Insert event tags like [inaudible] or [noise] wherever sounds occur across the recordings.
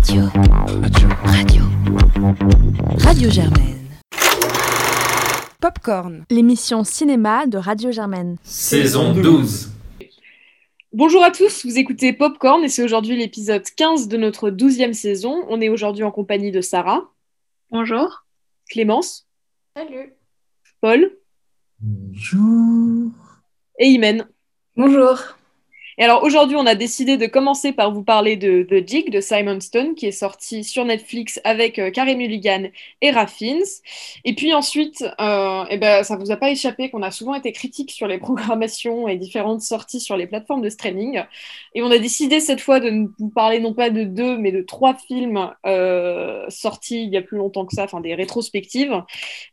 Radio. Radio. Radio. Radio Germaine. Popcorn, l'émission cinéma de Radio Germaine. Saison 12. Bonjour à tous, vous écoutez Popcorn et c'est aujourd'hui l'épisode 15 de notre 12e saison. On est aujourd'hui en compagnie de Sarah. Bonjour. Clémence. Salut. Paul. Bonjour. Et Imen. Bonjour. Et alors aujourd'hui, on a décidé de commencer par vous parler de The Dig de Simon Stone, qui est sorti sur Netflix avec euh, Carey Mulligan et Raffins. Et puis ensuite, euh, eh ben, ça vous a pas échappé qu'on a souvent été critique sur les [laughs] programmations et différentes sorties sur les plateformes de streaming. Et on a décidé cette fois de vous parler non pas de deux, mais de trois films euh, sortis il y a plus longtemps que ça, enfin des rétrospectives,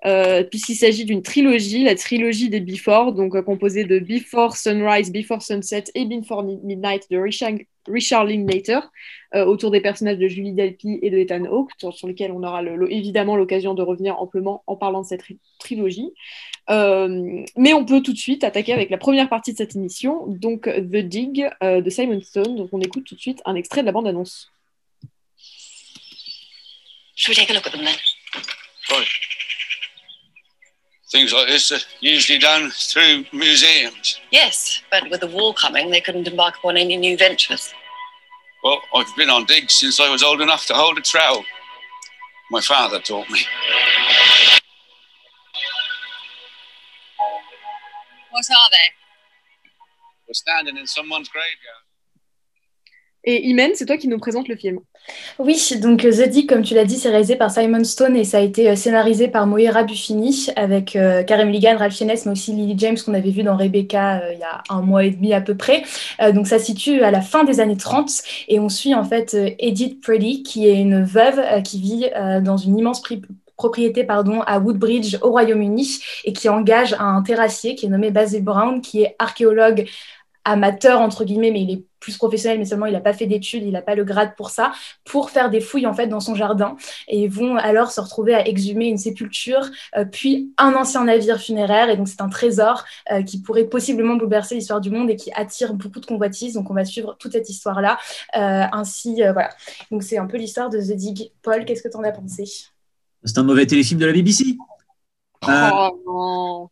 euh, puisqu'il s'agit d'une trilogie, la trilogie des Before, donc composée de Before Sunrise, Before Sunset et Before Midnight de Richard, Richard Linklater, euh, autour des personnages de Julie Delpy et de Ethan Hawke, sur, sur lesquels on aura le- le- évidemment l'occasion de revenir amplement en parlant de cette tri- trilogie. Euh, mais on peut tout de suite attaquer avec la première partie de cette émission, donc The Dig euh, de Simon Stone. Donc on écoute tout de suite un extrait de la bande-annonce. Should we take a look at them then? Right. Things like this are usually done through museums. Yes, but with the war coming, they couldn't embark upon any new ventures. Well, I've been on digs since I was old enough to hold a trowel. My father taught me. What are they? We're standing in someone's graveyard. Et Imen, c'est toi qui nous présente le film. Oui, donc euh, The Dig, comme tu l'as dit, c'est réalisé par Simon Stone et ça a été euh, scénarisé par Moira Buffini avec euh, Carey Mulligan, Ralph Fiennes, mais aussi Lily James qu'on avait vu dans Rebecca euh, il y a un mois et demi à peu près. Donc ça se situe à la fin des années 30 et on suit en fait Edith Pretty qui est une veuve qui vit dans une immense pri- propriété pardon, à Woodbridge au Royaume-Uni et qui engage un terrassier qui est nommé Basil Brown qui est archéologue amateur entre guillemets mais il est plus professionnel mais seulement il n'a pas fait d'études il n'a pas le grade pour ça pour faire des fouilles en fait dans son jardin et ils vont alors se retrouver à exhumer une sépulture euh, puis un ancien navire funéraire. Et donc c'est un trésor euh, qui pourrait possiblement bouleverser l'histoire du monde et qui attire beaucoup de convoitises. Donc on va suivre toute cette histoire là ainsi euh, voilà. Donc c'est un peu l'histoire de The Dig. Paul qu'est-ce que tu en as pensé? C'est un mauvais téléfilm de la BBC. Euh, Oh non.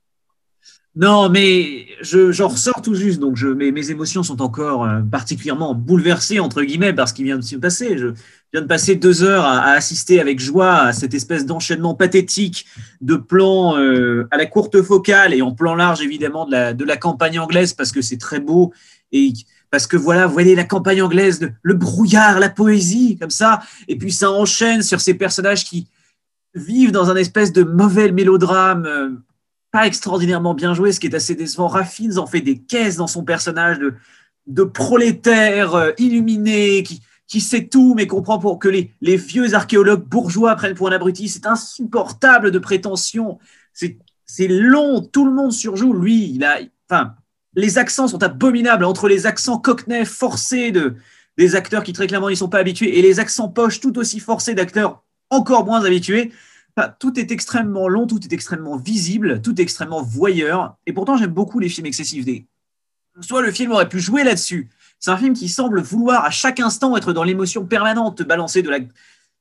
Non, mais je, j'en ressors tout juste, donc je, mes, mes émotions sont encore euh, particulièrement bouleversées, entre guillemets, par ce qui vient de se passer. Je viens de passer deux heures à, à assister avec joie à cette espèce d'enchaînement pathétique de plans euh, à la courte focale et en plan large, évidemment, de la, de la campagne anglaise, parce que c'est très beau et parce que voilà, vous voyez la campagne anglaise, le, le brouillard, la poésie, comme ça, et puis ça enchaîne sur ces personnages qui vivent dans un espèce de mauvais mélodrame. euh, pas extraordinairement bien joué, ce qui est assez décevant. Raffins en fait des caisses dans son personnage de, de prolétaire euh, illuminé qui, qui sait tout, mais comprend pour que les, les vieux archéologues bourgeois prennent pour un abruti. C'est insupportable de prétention. C'est c'est long, tout le monde surjoue. Lui, il a. Enfin, les accents sont abominables entre les accents cockney forcés de, des acteurs qui très clairement n'y sont pas habitués et les accents poches tout aussi forcés d'acteurs encore moins habitués. Tout est extrêmement long, tout est extrêmement visible, tout est extrêmement voyeur. Et pourtant, j'aime beaucoup les films excessifs. Des... Soit le film aurait pu jouer là-dessus. C'est un film qui semble vouloir à chaque instant être dans l'émotion permanente, te balancer de la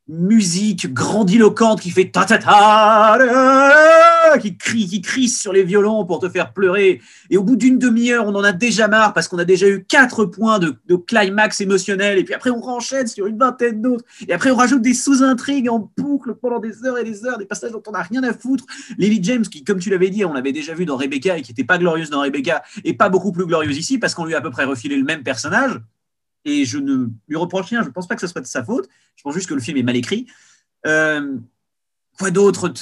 musique grandiloquente qui fait ta ta ta, qui crie, qui crie sur les violons pour te faire pleurer. Et au bout d'une demi-heure, on en a déjà marre parce qu'on a déjà eu quatre points de, de climax émotionnel. Et puis après, on renchaîne sur une vingtaine d'autres. Et après, on rajoute des sous-intrigues en boucle pendant des heures et des heures, des passages dont on n'a rien à foutre. Lily James, qui, comme tu l'avais dit, on l'avait déjà vu dans Rebecca et qui n'était pas glorieuse dans Rebecca et pas beaucoup plus glorieuse ici parce qu'on lui a à peu près refilé le même personnage. Et je ne lui reproche rien, je ne pense pas que ce soit de sa faute. Je pense juste que le film est mal écrit. Euh, quoi d'autre?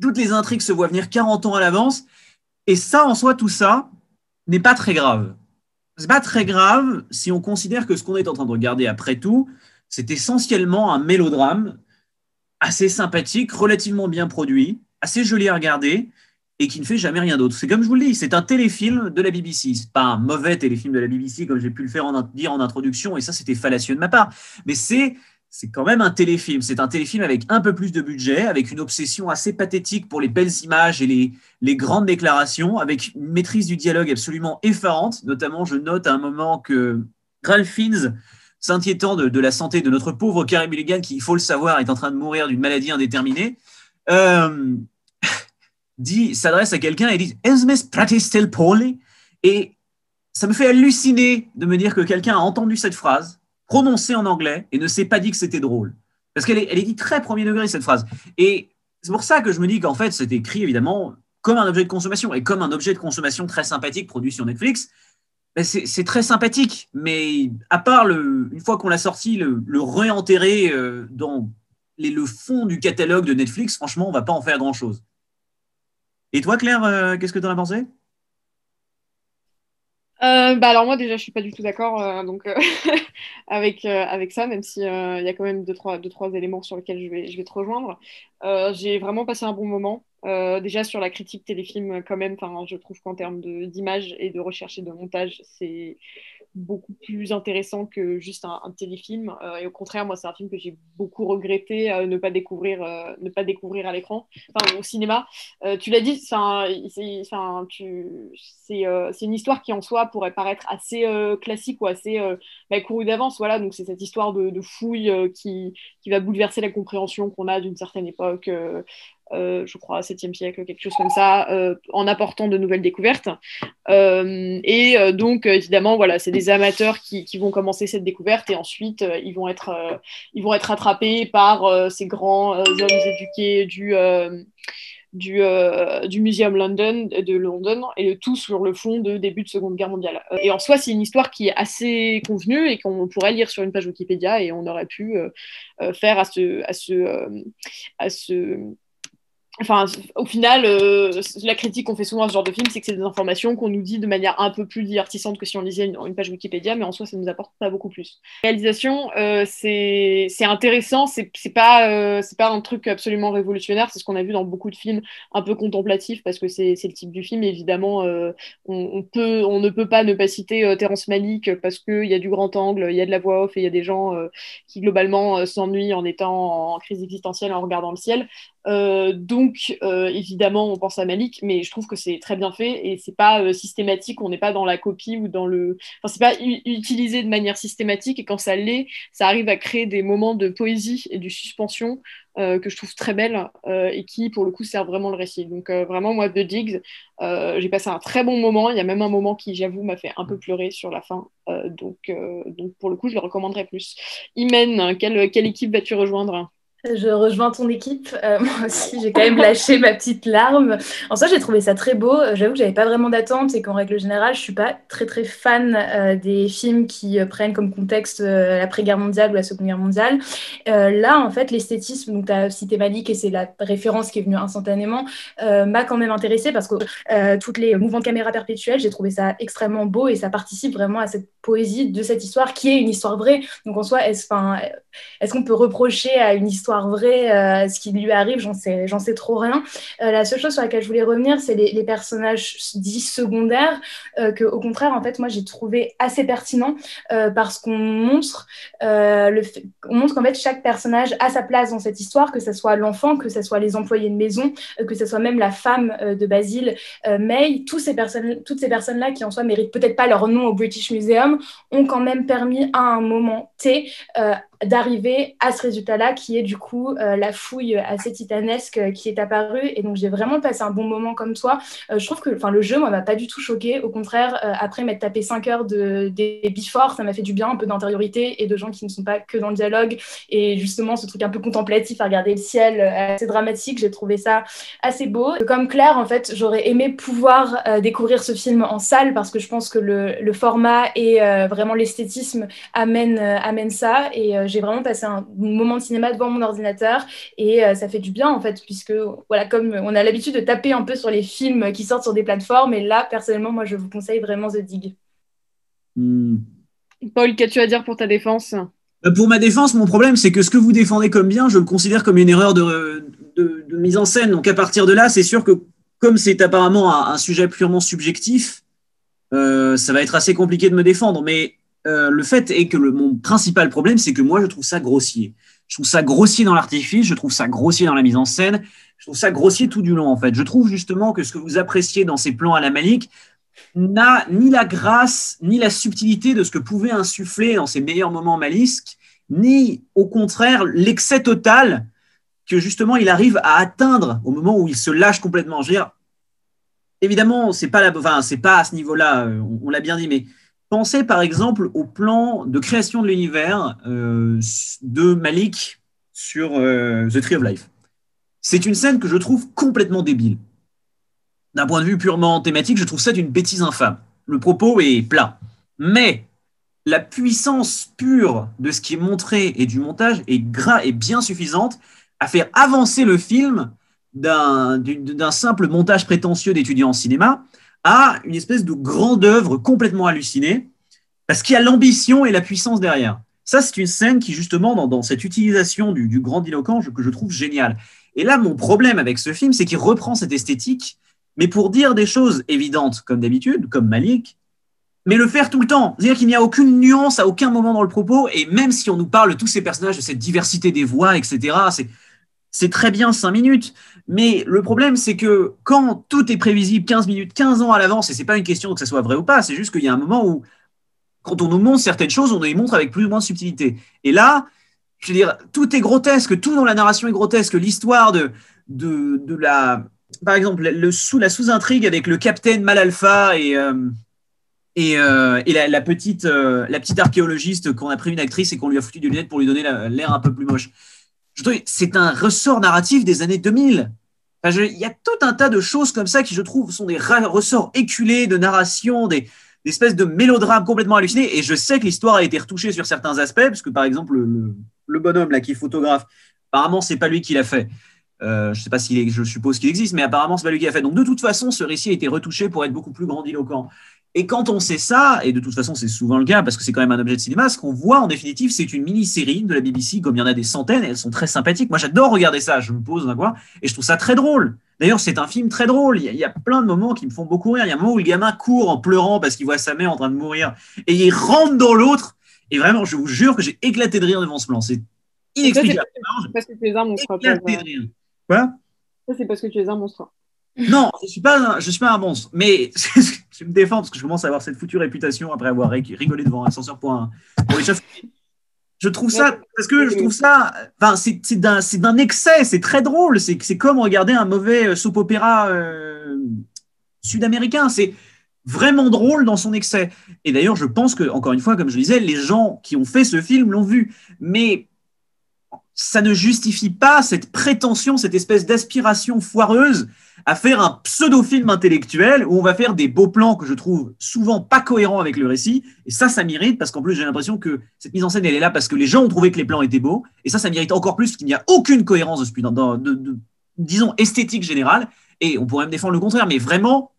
Toutes les intrigues se voient venir 40 ans à l'avance. Et ça, en soi, tout ça n'est pas très grave. C'est pas très grave si on considère que ce qu'on est en train de regarder après tout, c'est essentiellement un mélodrame assez sympathique, relativement bien produit, assez joli à regarder et qui ne fait jamais rien d'autre. C'est comme je vous le dis, c'est un téléfilm de la BBC. C'est pas un mauvais téléfilm de la BBC comme j'ai pu le faire en dire en introduction et ça c'était fallacieux de ma part. Mais c'est c'est quand même un téléfilm. C'est un téléfilm avec un peu plus de budget, avec une obsession assez pathétique pour les belles images et les, les grandes déclarations, avec une maîtrise du dialogue absolument effarante. Notamment, je note à un moment que Ralph Fiennes s'inquiétant de, la santé de notre pauvre Carey Mulligan, qui, il faut le savoir, est en train de mourir d'une maladie indéterminée, euh, dit, s'adresse à quelqu'un et dit Pratt still poorly Et ça me fait halluciner de me dire que quelqu'un a entendu cette phrase prononcée en anglais et ne s'est pas dit que c'était drôle. Parce qu'elle est, elle est dit très premier degré, cette phrase. Et c'est pour ça que je me dis qu'en fait, c'est écrit évidemment comme un objet de consommation et comme un objet de consommation très sympathique produit sur Netflix. Ben, c'est très sympathique, mais à part le, une fois qu'on l'a sorti, le, le réenterrer euh, dans le fond du catalogue de Netflix, franchement, on va pas en faire grand-chose. Et toi, Claire, euh, qu'est-ce que tu en as pensé? Euh, bah alors moi déjà je suis pas du tout d'accord euh, donc [laughs] avec avec ça même si il y a quand même deux trois deux trois éléments sur lesquels je vais je vais te rejoindre. J'ai vraiment passé un bon moment. Déjà sur la critique téléfilm quand même enfin je trouve qu'en termes d'image et de recherche et de montage c'est beaucoup plus intéressant que juste un, téléfilm. Euh, et au contraire, moi, c'est un film que j'ai beaucoup regretté euh, ne pas découvrir, euh, ne pas découvrir à l'écran, au cinéma. tu l'as dit, c'est une histoire qui en soi pourrait paraître assez classique ou assez bah, courue d'avance. Voilà, donc c'est cette histoire de, de fouille qui, qui va bouleverser la compréhension qu'on a d'une certaine époque. Euh, je crois, 7e siècle, quelque chose comme ça, euh, en apportant de nouvelles découvertes. Euh, et donc, évidemment, voilà, c'est des amateurs qui, vont commencer cette découverte et ensuite, ils, vont être, ils vont être rattrapés par ces grands hommes éduqués du du, du Museum London, de London, et le tout sur le fond de début de Seconde Guerre mondiale. Et en soi, c'est une histoire qui est assez convenue et qu'on pourrait lire sur une page Wikipédia et on aurait pu faire à ce, à ce, à ce Enfin, au final, euh, la critique qu'on fait souvent à ce genre de film, c'est que c'est des informations qu'on nous dit de manière un peu plus divertissante que si on lisait une, page Wikipédia, mais en soi, ça nous apporte pas beaucoup plus. La réalisation, euh, c'est intéressant, c'est pas, euh, pas un truc absolument révolutionnaire, c'est ce qu'on a vu dans beaucoup de films un peu contemplatifs, parce que c'est le type du film. Évidemment, on, on, peut, on ne peut pas ne pas citer Terrence Malick, parce qu'il y a du grand angle, il y a de la voix off, et il y a des gens qui, globalement, s'ennuient en étant en crise existentielle en regardant le ciel. Euh, donc, euh, évidemment, on pense à Malik, mais je trouve que c'est très bien fait et c'est pas euh, systématique. On n'est pas dans la copie ou dans le. Enfin, c'est pas utilisé de manière systématique et quand ça l'est, ça arrive à créer des moments de poésie et de suspension que je trouve très belles et qui, pour le coup, servent vraiment le récit. Donc, vraiment, moi, The Diggs, j'ai passé un très bon moment. Il y a même un moment qui, j'avoue, m'a fait un peu pleurer sur la fin. donc, pour le coup, je le recommanderais plus. Imen, quelle équipe vas-tu rejoindre? Je rejoins ton équipe. Euh, [laughs] moi aussi, j'ai quand même lâché ma petite larme. En soi, j'ai trouvé ça très beau. J'avoue que j'avais pas vraiment d'attente et qu'en règle générale, je suis pas très très fan euh, des films qui euh, prennent comme contexte l'après-guerre mondiale ou la Seconde Guerre mondiale. là, en fait, l'esthétisme, donc tu as cité Malik et c'est la référence qui est venue instantanément, m'a quand même intéressée parce que toutes les mouvements de caméra perpétuels, j'ai trouvé ça extrêmement beau et ça participe vraiment à cette poésie de cette histoire qui est une histoire vraie. Donc en soi, est-ce est qu'on peut reprocher à une histoire vrai euh, ce qui lui arrive, j'en sais, j'en sais trop rien. Euh, la seule chose sur laquelle je voulais revenir, c'est les, personnages dits secondaires, euh, que au contraire, en fait, moi, j'ai trouvé assez pertinent parce qu'on montre, le on montre qu'en fait, chaque personnage a sa place dans cette histoire, que ce soit l'enfant, que ce soit les employés de maison, que ce soit même la femme de Basile, May, tous ces personnes, toutes ces personnes-là qui en soi méritent peut-être pas leur nom au British Museum, ont quand même permis à un moment T d'arriver à ce résultat-là qui est du coup euh, la fouille assez titanesque qui est apparue. Et donc j'ai vraiment passé un bon moment comme toi. Euh, je trouve que le jeu moi m'a pas du tout choqué. Au contraire euh, après m'être tapé 5 heures de des before ça m'a fait du bien un peu d'intériorité et de gens qui ne sont pas que dans le dialogue. Et justement ce truc un peu contemplatif à regarder le ciel assez dramatique j'ai trouvé ça assez beau. Comme Claire en fait j'aurais aimé pouvoir découvrir ce film en salle parce que je pense que le, le format et vraiment l'esthétisme amène amène ça. Et j'ai vraiment passé un moment de cinéma devant mon ordinateur et euh, ça fait du bien en fait, puisque voilà, comme on a l'habitude de taper un peu sur les films qui sortent sur des plateformes, et là, personnellement, moi, je vous conseille vraiment The Dig. Hmm. Paul, qu'as-tu à dire pour ta défense? Euh, pour ma défense, mon problème, c'est que ce que vous défendez comme bien, je le considère comme une erreur de, de, mise en scène. Donc à partir de là, c'est sûr que comme c'est apparemment un, sujet purement subjectif, euh, ça va être assez compliqué de me défendre. Mais euh, le fait est que mon principal problème, c'est que moi, je trouve ça grossier. Je trouve ça grossier dans l'artifice, je trouve ça grossier dans la mise en scène, je trouve ça grossier tout du long, en fait. Je trouve justement que ce que vous appréciez dans ces plans à la Malik, n'a ni la grâce, ni la subtilité de ce que pouvait insuffler dans ses meilleurs moments malisques, ni au contraire l'excès total que justement il arrive à atteindre au moment où il se lâche complètement. Je veux dire, évidemment, c'est pas, pas à ce niveau-là, euh, on, on l'a bien dit, mais pensez par exemple au plan de création de l'univers euh, de Malik sur euh, The Tree of Life. C'est une scène que je trouve complètement débile. D'un point de vue purement thématique, je trouve ça d'une bêtise infâme. Le propos est plat. Mais la puissance pure de ce qui est montré et du montage est gras et bien suffisante à faire avancer le film d'un simple montage prétentieux d'étudiants en cinéma à une espèce de grande œuvre complètement hallucinée, parce qu'il y a l'ambition et la puissance derrière. Ça, c'est une scène qui, justement, dans, cette utilisation du, du grandiloquent, que je trouve géniale. Et là, mon problème avec ce film, c'est qu'il reprend cette esthétique, mais pour dire des choses évidentes, comme d'habitude, comme Malik, mais le faire tout le temps. C'est-à-dire qu'il n'y a aucune nuance à aucun moment dans le propos, et même si on nous parle de tous ces personnages, de cette diversité des voix, etc., c'est, c'est très bien cinq minutes. Mais le problème, c'est que quand tout est prévisible 15 minutes, 15 ans à l'avance, et c'est pas une question que ça soit vrai ou pas, c'est juste qu'il y a un moment où, quand on nous montre certaines choses, on les montre avec plus ou moins de subtilité. Et là, je veux dire, tout est grotesque, tout dans la narration est grotesque. L'histoire de, de, de la. Par exemple, le sous, la sous-intrigue avec le capitaine Malalpha et. euh, et, euh, et la, petite, euh, la petite archéologiste qu'on a pris une actrice et qu'on lui a foutu des lunettes pour lui donner la- l'air un peu plus moche. C'est un ressort narratif des années 2000. Enfin, je- Il y a tout un tas de choses comme ça qui, je trouve, sont des ressorts éculés de narration, des, espèces de mélodrames complètement hallucinés. Et je sais que l'histoire a été retouchée sur certains aspects, parce que par exemple, le, bonhomme là qui est photographe, apparemment, c'est pas lui qui l'a fait. Euh, je sais pas s'il je suppose qu'il existe, mais apparemment, c'est pas lui qui l'a fait. Donc, de toute façon, ce récit a été retouché pour être beaucoup plus grandiloquent. Et quand on sait ça, et de toute façon, c'est souvent le cas parce que c'est quand même un objet de cinéma, ce qu'on voit en définitive, c'est une mini-série de la BBC, comme il y en a des centaines, et elles sont très sympathiques. Moi, j'adore regarder ça. Je me pose dans quoi, et je trouve ça très drôle. D'ailleurs, c'est un film très drôle. Il y, a, il y a plein de moments qui me font beaucoup rire. Il y a un moment où le gamin court en pleurant parce qu'il voit sa mère en train de mourir, et il rentre dans l'autre. Et vraiment, je vous jure que j'ai éclaté de rire devant ce plan. C'est inexplicable. C'est parce que tu es un monstre. Éclaté de rire. Quoi? Ça, c'est parce que tu es un monstre. Non, je suis pas, un- je suis pas un monstre, mais [laughs] je me défends parce que je commence à avoir cette foutue réputation après avoir rig- rigolé devant un ascenseur pour, un, pour. Je trouve ça parce que je trouve ça, enfin, c'est d'un, excès, c'est très drôle, c'est c'est comme regarder un mauvais euh, soap opéra euh, sud-américain, c'est vraiment drôle dans son excès. Et d'ailleurs, je pense que encore une fois, comme je le disais, les gens qui ont fait ce film l'ont vu, mais ça ne justifie pas cette prétention, cette espèce d'aspiration foireuse à faire un pseudo-film intellectuel où on va faire des beaux plans que je trouve souvent pas cohérents avec le récit. Et ça, ça m'irrite parce qu'en plus, j'ai l'impression que cette mise en scène, elle est là parce que les gens ont trouvé que les plans étaient beaux. Et ça, ça m'irrite encore plus qu'il n'y a aucune cohérence de, de- disons, esthétique générale. Et on pourrait même défendre le contraire. Mais vraiment,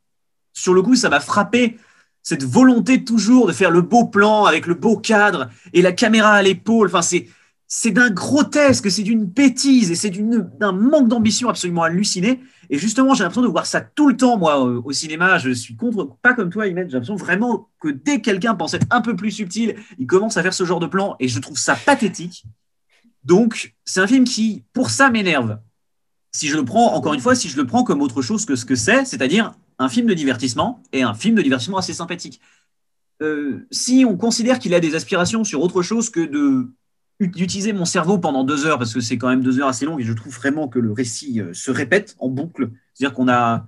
sur le coup, ça m'a frappé cette volonté toujours de faire le beau plan avec le beau cadre et la caméra à l'épaule. Enfin, c'est c'est d'un grotesque, c'est d'une bêtise et c'est d'un manque d'ambition absolument halluciné. Et justement, j'ai l'impression de voir ça tout le temps, moi, au, au cinéma. Je suis contre, pas comme toi, Imet. J'ai l'impression vraiment que dès que quelqu'un pense être un peu plus subtil, il commence à faire ce genre de plan et je trouve ça pathétique. Donc, c'est un film qui, pour ça, m'énerve. Si je le prends, encore une fois, si je le prends comme autre chose que ce que c'est, c'est-à-dire un film de divertissement et un film de divertissement assez sympathique. Euh, si on considère qu'il a des aspirations sur autre chose que de d'utiliser mon cerveau pendant deux heures, parce que c'est quand même deux heures assez longues, et je trouve vraiment que le récit euh, se répète en boucle. C'est-à-dire qu'on a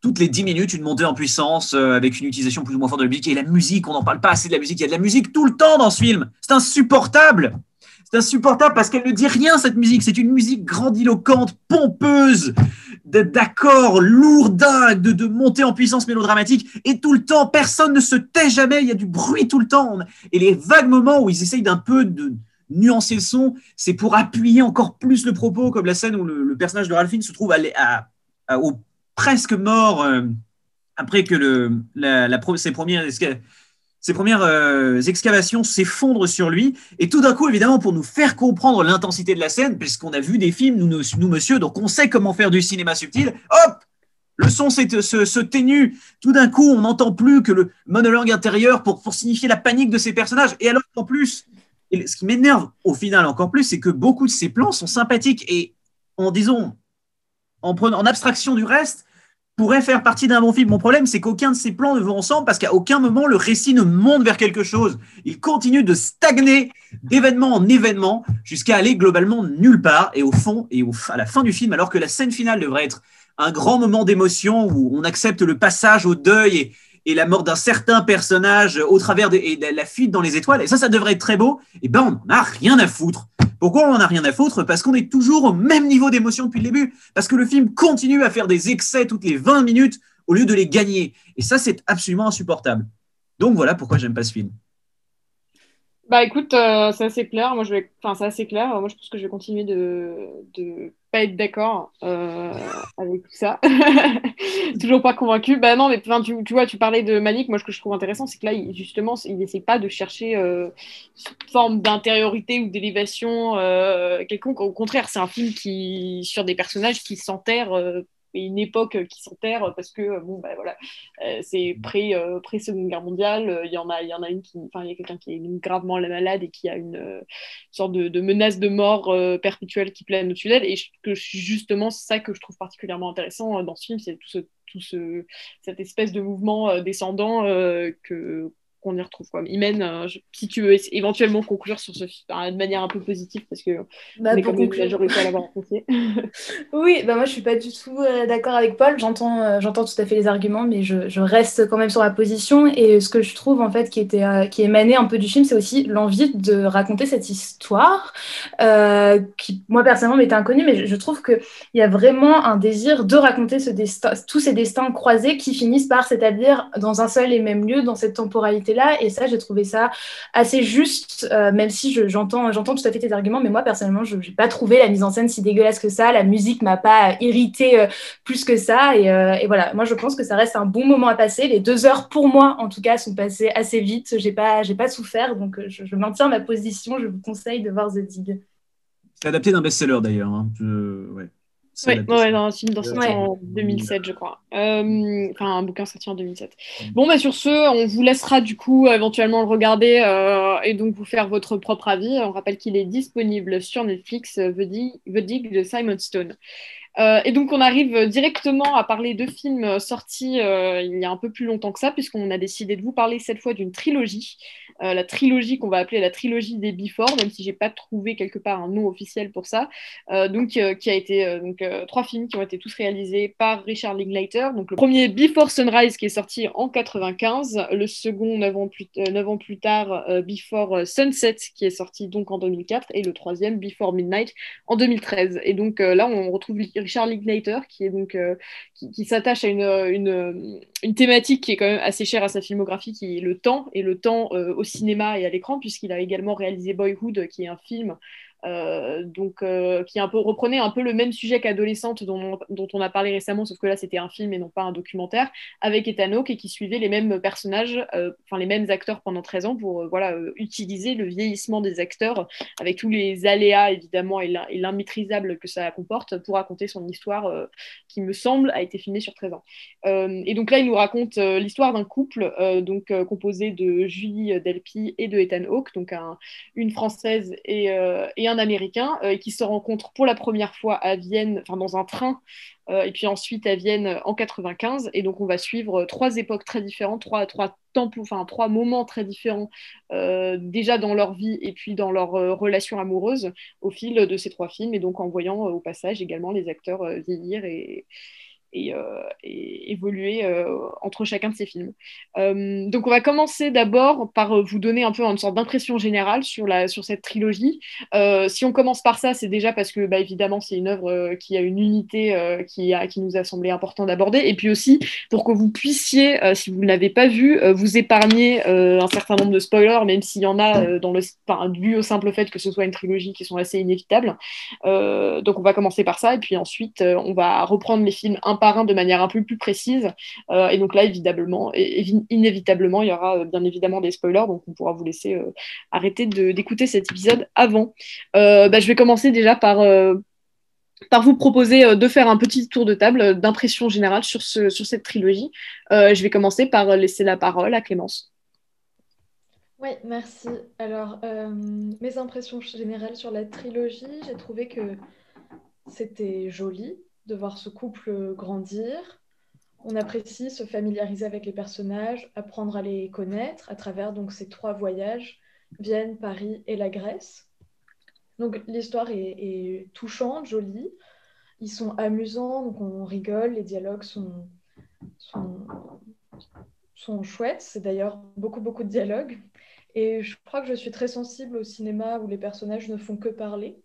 toutes les dix minutes une montée en puissance euh, avec une utilisation plus ou moins forte de la musique. Et la musique, on n'en parle pas assez de la musique. Il y a de la musique tout le temps dans ce film. C'est insupportable. C'est insupportable parce qu'elle ne dit rien, cette musique. C'est une musique grandiloquente, pompeuse, d'accords lourdingues, de, de montée en puissance mélodramatique. Et tout le temps, personne ne se tait jamais. Il y a du bruit tout le temps. Et les vagues moments où ils essayent d'un peu de nuancer le son, c'est pour appuyer encore plus le propos, comme la scène où le, personnage de Ralphine se trouve à, à- au presque mort euh, après que le, la, ses premières, ses premières euh, excavations s'effondrent sur lui. Et tout d'un coup, évidemment, pour nous faire comprendre l'intensité de la scène, puisqu'on a vu des films, nous, nous, monsieur, donc on sait comment faire du cinéma subtil, hop le son se, se ténue. Tout d'un coup, on n'entend plus que le monologue intérieur pour, pour signifier la panique de ces personnages. Et alors qu'en plus, et ce qui m'énerve au final encore plus, c'est que beaucoup de ces plans sont sympathiques et en disons, en, prenant, en abstraction du reste, pourrait faire partie d'un bon film. Mon problème, c'est qu'aucun de ces plans ne vont ensemble parce qu'à aucun moment le récit ne monte vers quelque chose. Il continue de stagner d'événement en événement jusqu'à aller globalement nulle part et au fond et à la fin du film, alors que la scène finale devrait être un grand moment d'émotion où on accepte le passage au deuil et, et la mort d'un certain personnage au travers de, la fuite dans les étoiles. Et ça, ça devrait être très beau. Et ben, on n'en a rien à foutre. Pourquoi on n'en a rien à foutre? Parce qu'on est toujours au même niveau d'émotion depuis le début. Parce que le film continue à faire des excès toutes les 20 minutes au lieu de les gagner. Et ça, c'est absolument insupportable. Donc voilà pourquoi j'aime pas ce film. Bah écoute, euh, c'est assez clair. Moi, je vais, enfin, c'est clair. Moi, je pense que je vais continuer de pas être d'accord euh, avec tout ça. [laughs] Toujours pas convaincu. Bah non, mais tu, tu, vois, tu parlais de Malik. Moi, ce que je trouve intéressant, c'est que là, justement, il n'essaie pas de chercher euh, forme d'intériorité ou d'élévation euh, quelconque. Au contraire, c'est un film qui sur des personnages qui s'enterrent euh, une époque qui s'enterre parce que bon bah voilà. Euh, c'est pré pré seconde guerre mondiale il y en a il y en a une qui enfin il y a quelqu'un qui est gravement malade et qui a une, euh, sorte de, de, menace de mort euh, perpétuelle qui plane au-dessus d'elle. Et que justement c'est ça que je trouve particulièrement intéressant dans ce film c'est tout ce tout ce cette espèce de mouvement descendant que qu'on y retrouve. Quoi. Imen, euh, si tu veux éventuellement conclure sur ce film de manière un peu positive, parce que bah, comme déjà réussi à l'avoir apprécié. [laughs] oui, bah moi je suis pas du tout euh, d'accord avec Paul. J'entends, euh, j'entends tout à fait les arguments, mais je, je, reste quand même sur ma position. Et ce que je trouve en fait qui était, qui émanait un peu du film, c'est aussi l'envie de raconter cette histoire qui, moi personnellement, m'était inconnue, mais je, je trouve qu'il y a vraiment un désir de raconter ce destin, tous ces destins croisés qui finissent par s'établir dans un seul et même lieu, dans cette temporalité Et ça, j'ai trouvé ça assez juste, euh, même si j'entends j'entends tout à fait tes arguments. Mais moi, personnellement, je n'ai pas trouvé la mise en scène si dégueulasse que ça. La musique m'a pas irrité euh, plus que ça. Et, euh, et, voilà, moi, je pense que ça reste un bon moment à passer. Les deux heures, pour moi, en tout cas, sont passées assez vite. J'ai pas, pas souffert. Donc, je, je, maintiens ma position. Je vous conseille de voir The Dig. C'est adapté d'un best-seller d'ailleurs. Hein. Ouais. Oui, ouais, dans un film sorti ouais. en 2007, je crois. Euh, enfin, un bouquin sorti en 2007. Mm. Bon, bah, sur ce, on vous laissera du coup éventuellement le regarder euh, et donc vous faire votre propre avis. On rappelle qu'il est disponible sur Netflix, The Dig, The Dig de Simon Stone. Euh, et donc, on arrive directement à parler de films sortis euh, il y a un peu plus longtemps que ça, puisqu'on a décidé de vous parler cette fois d'une trilogie. Euh, la trilogie qu'on va appeler la trilogie des Before, même si j'ai pas trouvé quelque part un nom officiel pour ça. Donc, qui a été donc trois films qui ont été tous réalisés par Richard Linklater. Donc, le premier Before Sunrise qui est sorti en 95, le second neuf ans plus, ans plus tard Before Sunset qui est sorti donc en 2004 et le troisième Before Midnight en 2013. Et donc là, on retrouve Richard Linklater donc qui, s'attache à une, une, une, thématique qui est quand même assez chère à sa filmographie, qui est le temps et le temps euh, au cinéma et à l'écran, puisqu'il a également réalisé Boyhood, qui est un film euh, donc, euh, qui reprenait un peu le même sujet qu'Adolescente dont, on a parlé récemment, sauf que là c'était un film et non pas un documentaire, avec Ethan Hawke et qui suivait les mêmes personnages, euh, enfin les mêmes acteurs pendant 13 ans pour voilà, utiliser le vieillissement des acteurs avec tous les aléas évidemment et l'immaîtrisable que ça comporte pour raconter son histoire qui me semble a été filmée sur 13 ans. et donc là il nous raconte l'histoire d'un couple donc composé de Julie Delpy et de Ethan Hawke, donc un, une française et, et un américain euh, qui se rencontre pour la première fois à Vienne, enfin dans un train, euh, et puis ensuite à Vienne en 95. Et donc on va suivre trois époques très différentes, trois, trois enfin trois moments très différents euh, déjà dans leur vie et puis dans leur relation amoureuse au fil de ces trois films. Et donc en voyant au passage également les acteurs vieillir et et, euh, et évoluer euh, entre chacun de ces films. Euh, donc on va commencer d'abord par vous donner un peu une sorte d'impression générale sur, sur cette trilogie. si on commence par ça, c'est déjà parce que bah, évidemment c'est une œuvre qui a une unité qui nous a semblé important d'aborder, et puis aussi pour que vous puissiez, si vous ne l'avez pas vu, vous épargner un certain nombre de spoilers, même s'il y en a dans le, enfin, dû au simple fait que ce soit une trilogie qui sont assez inévitables. donc on va commencer par ça, et puis ensuite on va reprendre les films un de manière un peu plus précise. Euh, et donc là, évidemment, inévitablement, il y aura euh, bien évidemment des spoilers, donc on pourra vous laisser euh, arrêter d'écouter cet épisode avant. Bah, je vais commencer déjà par par vous proposer de faire un petit tour de table d'impression générale sur, ce, sur cette trilogie. Je vais commencer par laisser la parole à Clémence. Oui, merci. Alors, mes impressions générales sur la trilogie, j'ai trouvé que c'était joli, de voir ce couple grandir. on apprécie se familiariser avec les personnages, apprendre à les connaître à travers donc ces trois voyages, Vienne, Paris et la Grèce. Donc l'histoire est, touchante, jolie. Ils sont amusants, donc on rigole, les dialogues sont, sont, sont chouettes. C'est d'ailleurs beaucoup, beaucoup de dialogues. Et je crois que je suis très sensible au cinéma où les personnages ne font que parler.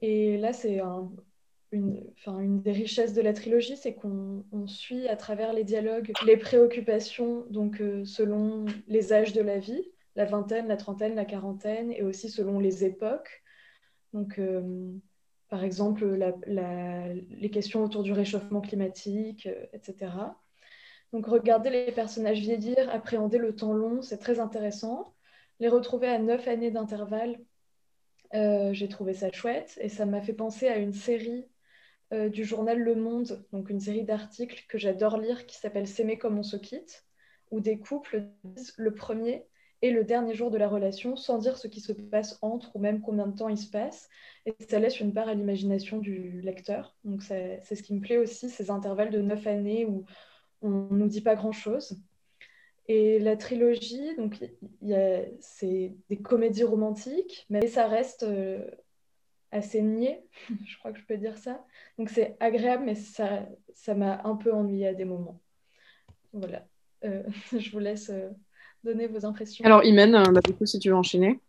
Et là, c'est une, une, des richesses de la trilogie, c'est qu'on suit à travers les dialogues les préoccupations, donc euh, selon les âges de la vie, la vingtaine, la trentaine, la quarantaine, et aussi selon les époques. Donc, euh, par exemple, les questions autour du réchauffement climatique, euh, etc. Donc, regarder les personnages vieillir, appréhender le temps long, c'est très intéressant. Les retrouver à neuf années d'intervalle, j'ai trouvé ça chouette et ça m'a fait penser à une série euh, du journal Le Monde, donc une série d'articles que j'adore lire qui s'appelle S'aimer comme on se quitte, où des couples disent le premier et le dernier jour de la relation sans dire ce qui se passe entre ou même combien de temps il se passe. Et ça laisse une part à l'imagination du lecteur. Donc c'est ce qui me plaît aussi, ces intervalles de neuf années où on ne nous dit pas grand-chose. Et la trilogie, donc c'est des comédies romantiques, mais ça reste euh, assez niais, [laughs] je crois que je peux dire ça. Donc c'est agréable, mais ça ça m'a un peu ennuyé à des moments. Voilà, euh, [laughs] je vous laisse euh, donner vos impressions. Alors Imen, bah, du coup, si tu veux enchaîner.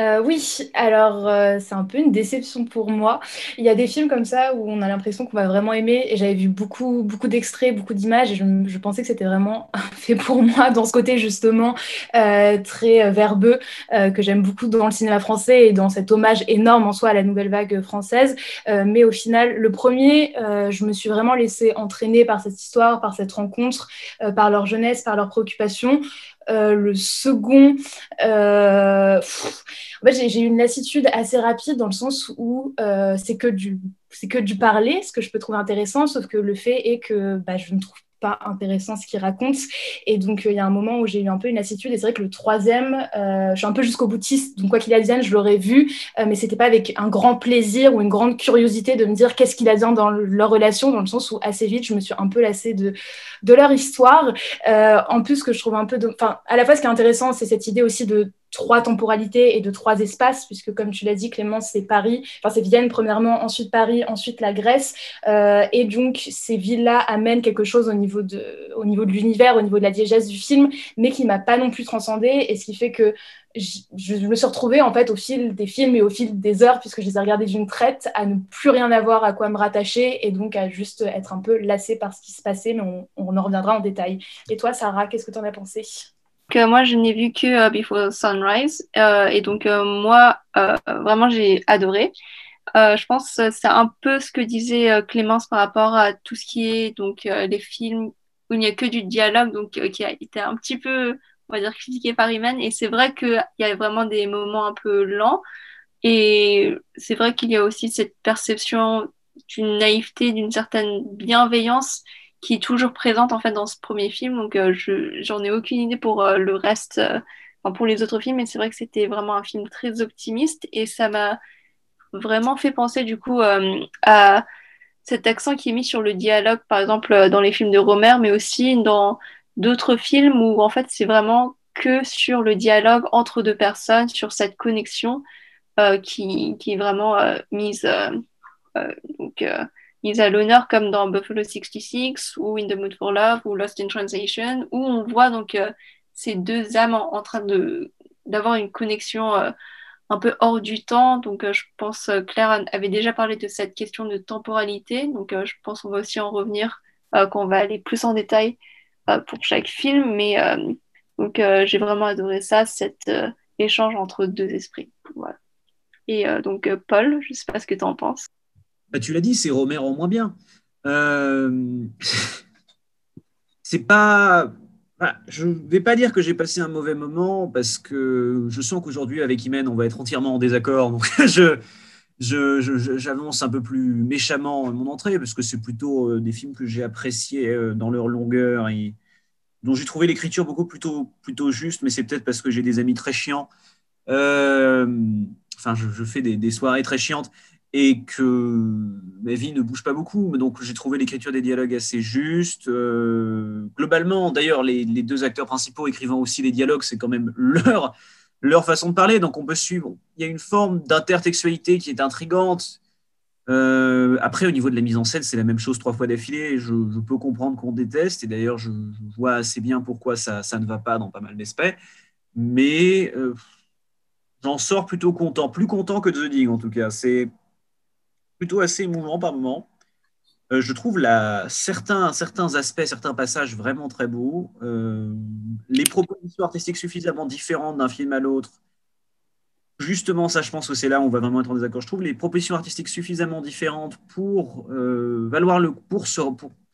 Euh, oui, alors euh, c'est un peu une déception pour moi. Il y a des films comme ça où on a l'impression qu'on va vraiment aimer et j'avais vu beaucoup, beaucoup d'extraits, beaucoup d'images et je, pensais que c'était vraiment [laughs] fait pour moi dans ce côté justement euh, très verbeux que j'aime beaucoup dans le cinéma français et dans cet hommage énorme en soi à la nouvelle vague française. mais au final, le premier, je me suis vraiment laissée entraîner par cette histoire, par cette rencontre, par leur jeunesse, par leurs préoccupations. Euh, le second, euh, en fait, j'ai eu une lassitude assez rapide dans le sens où euh, c'est que du c'est que du parler, ce que je peux trouver intéressant, sauf que le fait est que bah, je ne trouve pas intéressant ce qu'il raconte. Et donc, il y a un moment où j'ai eu un peu une lassitude. Et c'est vrai que le troisième, euh, je suis un peu jusqu'au boutiste. Donc, quoi qu'il advienne, je l'aurais vu. Euh, mais c'était pas avec un grand plaisir ou une grande curiosité de me dire qu'est-ce qu'il advient dans leur relation, dans le sens où assez vite, je me suis un peu lassée de, de leur histoire. Euh, en plus, que je trouve un peu. Enfin, à la fois, ce qui est intéressant, c'est cette idée aussi de trois temporalités et de trois espaces, puisque comme tu l'as dit, Clémence, c'est Paris, enfin c'est Vienne premièrement, ensuite Paris, ensuite la Grèce, euh, et donc ces villes-là amènent quelque chose au niveau de, au niveau de l'univers, au niveau de la diégèse du film, mais qui m'a pas non plus transcendé, et ce qui fait que je, me suis retrouvée en fait au fil des films et au fil des heures, puisque je les ai regardés d'une traite, à ne plus rien avoir à quoi me rattacher, et donc à juste être un peu lassée par ce qui se passait, mais on, on en reviendra en détail. Et toi, Sarah, qu'est-ce que tu en as pensé? Moi, je n'ai vu que euh, Before Sunrise. Euh, et donc, euh, moi, vraiment, j'ai adoré. je pense que c'est un peu ce que disait Clémence par rapport à tout ce qui est donc les films où il n'y a que du dialogue, donc qui a été un petit peu, on va dire, critiqué par Iman. Et c'est vrai qu'il y a vraiment des moments un peu lents. Et c'est vrai qu'il y a aussi cette perception d'une naïveté, d'une certaine bienveillance qui est toujours présente en fait dans ce premier film. Donc euh, je j'en ai aucune idée pour euh, le reste, euh, pour les autres films, mais c'est vrai que c'était vraiment un film très optimiste et ça m'a vraiment fait penser du coup à cet accent qui est mis sur le dialogue, par exemple dans les films de Romer, mais aussi dans d'autres films où en fait c'est vraiment que sur le dialogue entre deux personnes, sur cette connexion qui, qui, est vraiment mise donc mise à l'honneur comme dans Buffalo 66 ou In the Mood for Love ou Lost in Translation où on voit donc euh, ces deux âmes en, train de d'avoir une connexion euh, un peu hors du temps. Donc euh, je pense Claire avait déjà parlé de cette question de temporalité. Donc je pense qu'on va aussi en revenir quand on va aller plus en détail pour chaque film. Mais donc j'ai vraiment adoré ça, cet échange entre deux esprits. Voilà. Et donc Paul, je sais pas ce que tu en penses. Bah, tu l'as dit, c'est Romer en moins bien. Euh, [laughs] c'est pas. je ne vais pas dire que j'ai passé un mauvais moment parce que je sens qu'aujourd'hui, avec Imen, on va être entièrement en désaccord. Donc, [laughs] je, j'avance un peu plus méchamment mon entrée parce que c'est plutôt euh, des films que j'ai appréciés euh, dans leur longueur et dont j'ai trouvé l'écriture beaucoup plutôt, plutôt juste, mais c'est peut-être parce que j'ai des amis très chiants. enfin, je, fais des, des, soirées très chiantes et que ma vie ne bouge pas beaucoup. Donc, j'ai trouvé l'écriture des dialogues assez juste. Euh, globalement, d'ailleurs, les, deux acteurs principaux écrivant aussi les dialogues, c'est quand même [laughs] leur, leur façon de parler. Donc, on peut suivre. Il y a une forme d'intertextualité qui est intrigante. Euh, après, au niveau de la mise en scène, c'est la même chose trois fois d'affilée. Je, peux comprendre qu'on déteste, et d'ailleurs, je, vois assez bien pourquoi ça, ça, ne va pas dans pas mal d'aspects. Mais euh, j'en sors plutôt content, plus content que The Dig en tout cas. C'est plutôt assez émouvant par moment. Euh, je trouve la, certains, aspects, certains passages vraiment très beaux. Euh, les propositions artistiques suffisamment différentes d'un film à l'autre. Justement, ça, je pense que c'est là où on va vraiment être en désaccord. Je trouve les propositions artistiques suffisamment différentes pour euh, valoir le pour se,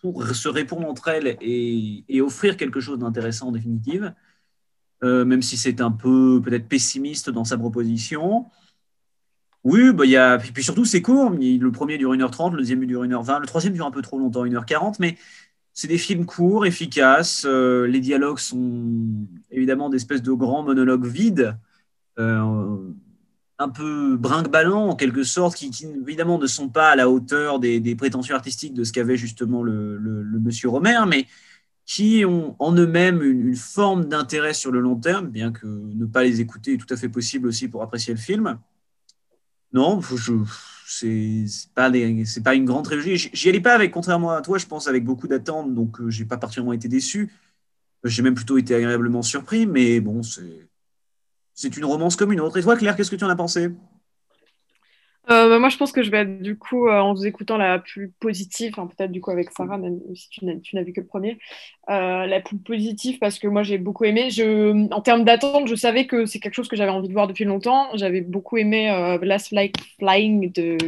pour, se répondre entre elles et offrir quelque chose d'intéressant en définitive, même si c'est un peu peut-être pessimiste dans sa proposition. Oui, bah, y a... puis surtout, c'est court. Le premier dure 1h30, le deuxième dure 1h20, le troisième dure un peu trop longtemps, 1h40, mais c'est des films courts, efficaces. Euh, les dialogues sont évidemment des espèces de grands monologues vides, euh, un peu brinque-ballant en quelque sorte, qui, évidemment ne sont pas à la hauteur des, prétentions artistiques de ce qu'avait justement le, monsieur Romer, mais qui ont en eux-mêmes une, une, forme d'intérêt sur le long terme, bien que ne pas les écouter est tout à fait possible aussi pour apprécier le film. Non, je, c'est pas, une grande trilogie. J'y allais pas avec, contrairement à toi, je pense, avec beaucoup d'attentes, donc euh, j'ai pas particulièrement été déçu. J'ai même plutôt été agréablement surpris, mais bon, c'est, une romance comme une autre. Et toi, Claire, qu'est-ce que tu en as pensé? Euh, bah, moi, je pense que je vais être du coup, euh, en vous écoutant la plus positive, peut-être du coup avec Sarah, même si tu n'as vu que le premier, euh, la plus positive parce que moi j'ai beaucoup aimé. Je, en termes d'attente, je savais que c'est quelque chose que j'avais envie de voir depuis longtemps. J'avais beaucoup aimé Last Flight Flying de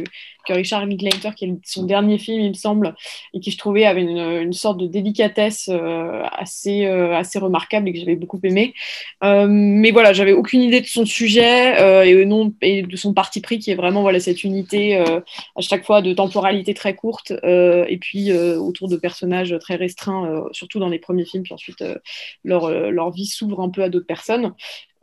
que Richard Linklater, qui est son dernier film, il me semble, et qui je trouvais avait une, sorte de délicatesse assez, assez remarquable et que j'avais beaucoup aimé. mais voilà, j'avais aucune idée de son sujet et, non, et de son parti pris qui est vraiment voilà, cette unité euh, à chaque fois de temporalité très courte euh, et puis euh, autour de personnages très restreints, surtout dans les premiers films, puis ensuite leur, leur vie s'ouvre un peu à d'autres personnes.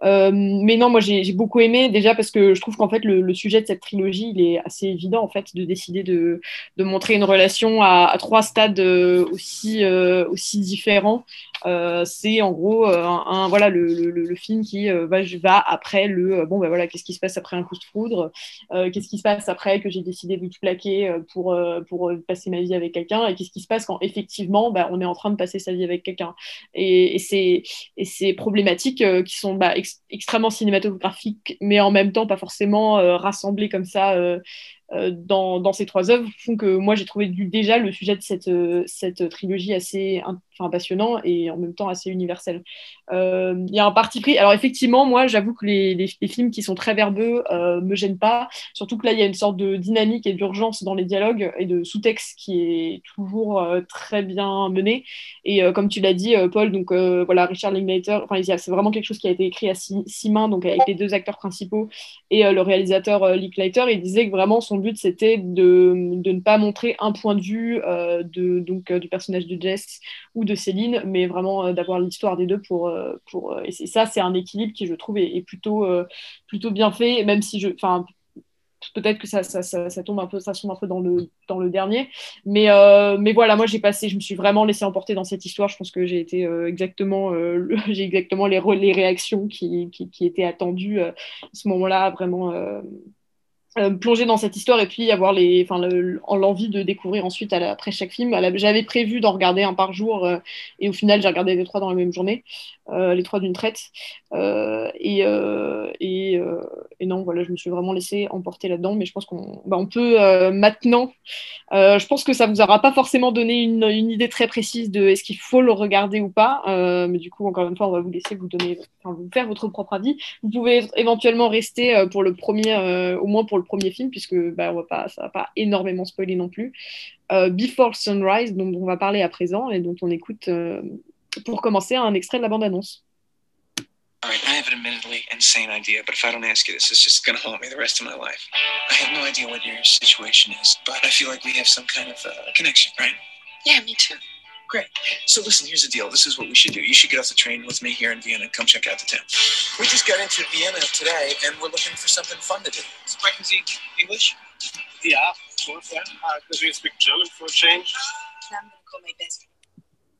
Euh, mais non, moi j'ai beaucoup aimé déjà parce que je trouve qu'en fait le, sujet de cette trilogie il est assez évident en fait de décider de, de montrer une relation à, trois stades euh, aussi euh, aussi différents. C'est en gros un, voilà le, le, film qui va, va après le bon ben voilà qu'est-ce qui se passe après un coup de foudre, qu'est-ce qui se passe après que j'ai décidé de tout plaquer pour pour passer ma vie avec quelqu'un? Et qu'est-ce qui se passe quand effectivement bah, on est en train de passer sa vie avec quelqu'un? Et, et c'est et ces problématiques qui sont bah, extrêmement cinématographique, mais en même temps pas forcément euh, rassemblé comme ça euh, dans, dans, ces trois œuvres, font que moi j'ai trouvé déjà le sujet de cette, cette trilogie assez passionnant et en même temps assez universel. Euh, il y a un parti pris. Alors effectivement, moi, j'avoue que les, films qui sont très verbeux euh, me gênent pas. Surtout que là, il y a une sorte de dynamique et d'urgence dans les dialogues et de sous-texte qui est toujours euh, très bien mené. Et euh, comme tu l'as dit, euh, Paul, donc voilà, Richard Linklater. C'est vraiment quelque chose qui a été écrit à six, mains, donc avec les deux acteurs principaux et le réalisateur Linklater. Il disait que vraiment son but c'était de, de, ne pas montrer un point de vue de donc du personnage de Jess ou de Céline, mais vraiment euh, d'avoir l'histoire des deux pour. Euh, pour euh, et ça, c'est un équilibre qui, je trouve, est, plutôt, plutôt bien fait, même si je. Peut-être que ça, ça, ça, tombe un peu ça tombe un peu dans le dans le dernier mais mais voilà moi j'ai passé je me suis vraiment laissé emporter dans cette histoire je pense que j'ai été exactement [laughs] j'ai exactement les les réactions qui, qui, qui étaient attendues à ce moment-là vraiment euh, plonger dans cette histoire et puis avoir les, enfin, l'envie de découvrir ensuite après chaque film. J'avais prévu d'en regarder un par jour euh, et au final j'ai regardé les trois dans la même journée, euh, les trois d'une traite. Et, et, non, voilà, je me suis vraiment laissé emporter là-dedans, mais je pense qu'on bah, on peut maintenant, je pense que ça vous aura pas forcément donné une, idée très précise de est-ce qu'il faut le regarder ou pas, mais du coup encore une fois on va vous laisser vous donner, faire votre propre avis. Vous pouvez éventuellement rester pour le premier, au moins pour le premier film, puisque bah, on va pas, ça va pas énormément spoiler non plus. Euh, Before Sunrise, dont on va parler à présent et dont on écoute euh, pour commencer un extrait de la bande-annonce. All right, I have an admittedly insane idea, but if I don't ask you this, it's just going to haunt me the rest of my life. I have no idea what your situation is, but I feel like we have some kind of uh, connection, right? Yeah, me too. Great. So listen, here's the deal. This is what we should do. You should get off the train with me here in Vienna and come check out the town. We just got into Vienna today, and we're looking for something fun to do. Sprechen Sie English? Yeah, of course, yeah. Because we speak German for a change. I'm gonna call my best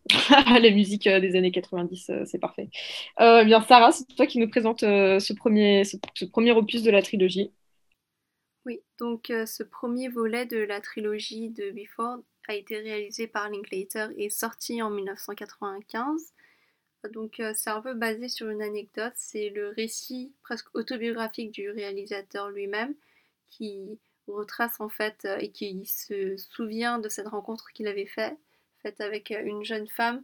[laughs] la musique euh, des années 90, euh, c'est parfait. Euh, bien, Sarah, c'est toi qui nous présente euh, ce, premier, ce, ce premier opus de la trilogie. Oui, donc euh, ce premier volet de la trilogie de Before a été réalisé par Linklater et sorti en 1995. Donc euh, c'est un peu basé sur une anecdote, c'est le récit presque autobiographique du réalisateur lui-même qui retrace en fait euh, et qui se souvient de cette rencontre qu'il avait fait, faite avec euh, une jeune femme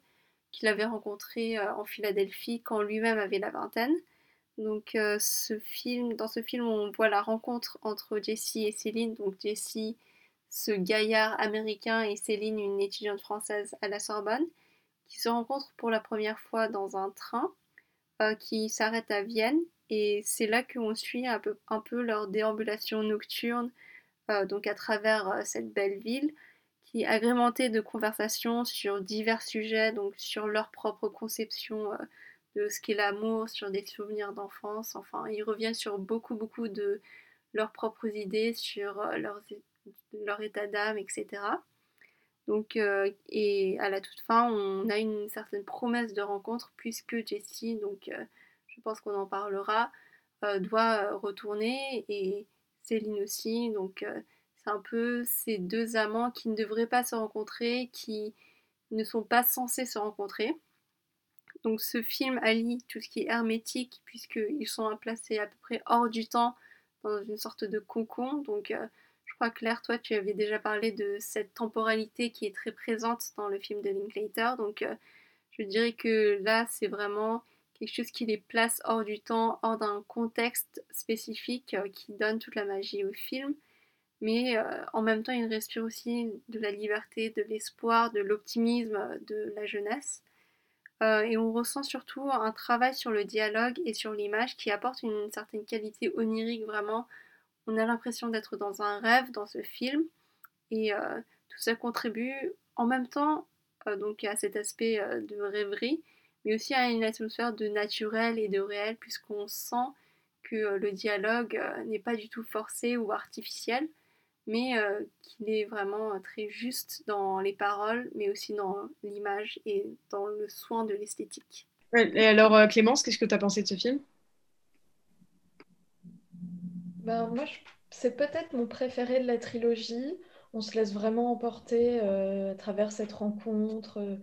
qu'il avait rencontrée en Philadelphie quand lui-même avait la vingtaine. Donc ce film, dans ce film, on voit la rencontre entre Jessie et Céline. Donc Jessie, ce gaillard américain, et Céline, une étudiante française à la Sorbonne, qui se rencontrent pour la première fois dans un train euh, qui s'arrête à Vienne. Et c'est là qu'on suit un peu, leur déambulation nocturne, euh, donc à travers euh, cette belle ville, qui est agrémentée de conversations sur divers sujets, donc sur leur propre conception de ce qu'est l'amour, sur des souvenirs d'enfance. Enfin, ils reviennent sur beaucoup, beaucoup de leurs propres idées, sur leurs, leur état d'âme, etc. Donc, euh, et à la toute fin, on a une certaine promesse de rencontre puisque Jessie, donc euh, je pense qu'on en parlera, euh, doit retourner et Céline aussi. Donc, c'est un peu ces deux amants qui ne devraient pas se rencontrer, qui ne sont pas censés se rencontrer. Donc ce film allie tout ce qui est hermétique, puisqu'ils sont placés à peu près hors du temps, dans une sorte de cocon. Donc je crois Claire, toi tu avais déjà parlé de cette temporalité qui est très présente dans le film de Linklater. Donc euh, je dirais que là c'est vraiment quelque chose qui les place hors du temps, hors d'un contexte spécifique euh, qui donne toute la magie au film. Mais euh, en même temps, il respire aussi de la liberté, de l'espoir, de l'optimisme de la jeunesse. Et on ressent surtout un travail sur le dialogue et sur l'image qui apporte une certaine qualité onirique vraiment. On a l'impression d'être dans un rêve dans ce film et euh, tout ça contribue en même temps euh, donc à cet aspect euh, de rêverie, mais aussi à une atmosphère de naturel et de réel puisqu'on sent que le dialogue n'est pas du tout forcé ou artificiel, mais qu'il est vraiment très juste dans les paroles, mais aussi dans l'image et dans le soin de l'esthétique. Et alors, Clémence, qu'est-ce que tu as pensé de ce film? Ben, moi, c'est peut-être mon préféré de la trilogie. On se laisse vraiment emporter euh, à travers cette rencontre euh,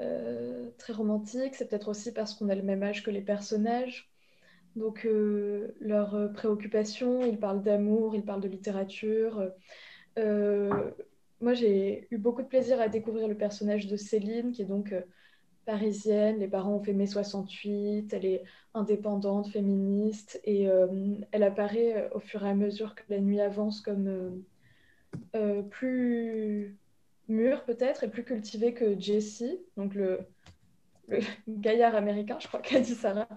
euh, très romantique. C'est peut-être aussi parce qu'on a le même âge que les personnages. Donc, leurs préoccupations, ils parlent d'amour, ils parlent de littérature. Moi, j'ai eu beaucoup de plaisir à découvrir le personnage de Céline, qui est donc parisienne. Les parents ont fait mai 68. Elle est indépendante, féministe. Et euh, elle apparaît euh, au fur et à mesure que la nuit avance comme euh, plus mûre, peut-être, et plus cultivée que Jessie, donc le, [laughs] gaillard américain, je crois qu'a dit Sarah.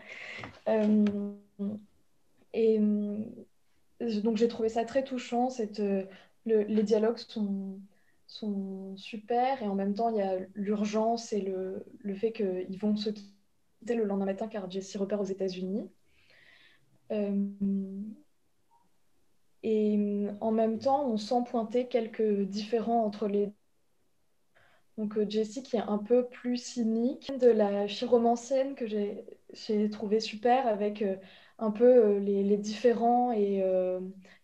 Et donc j'ai trouvé ça très touchant. Cette, le- les dialogues sont, sont super et en même temps il y a l'urgence et le, le fait qu'ils vont se quitter le lendemain matin car Jessie repart aux États-Unis. Euh, et en même temps, on sent pointer quelques différends entre les donc euh, Jessie qui est un peu plus cynique, de la chiromancienne que j'ai j'ai trouvé super avec euh, un peu les, les différends et,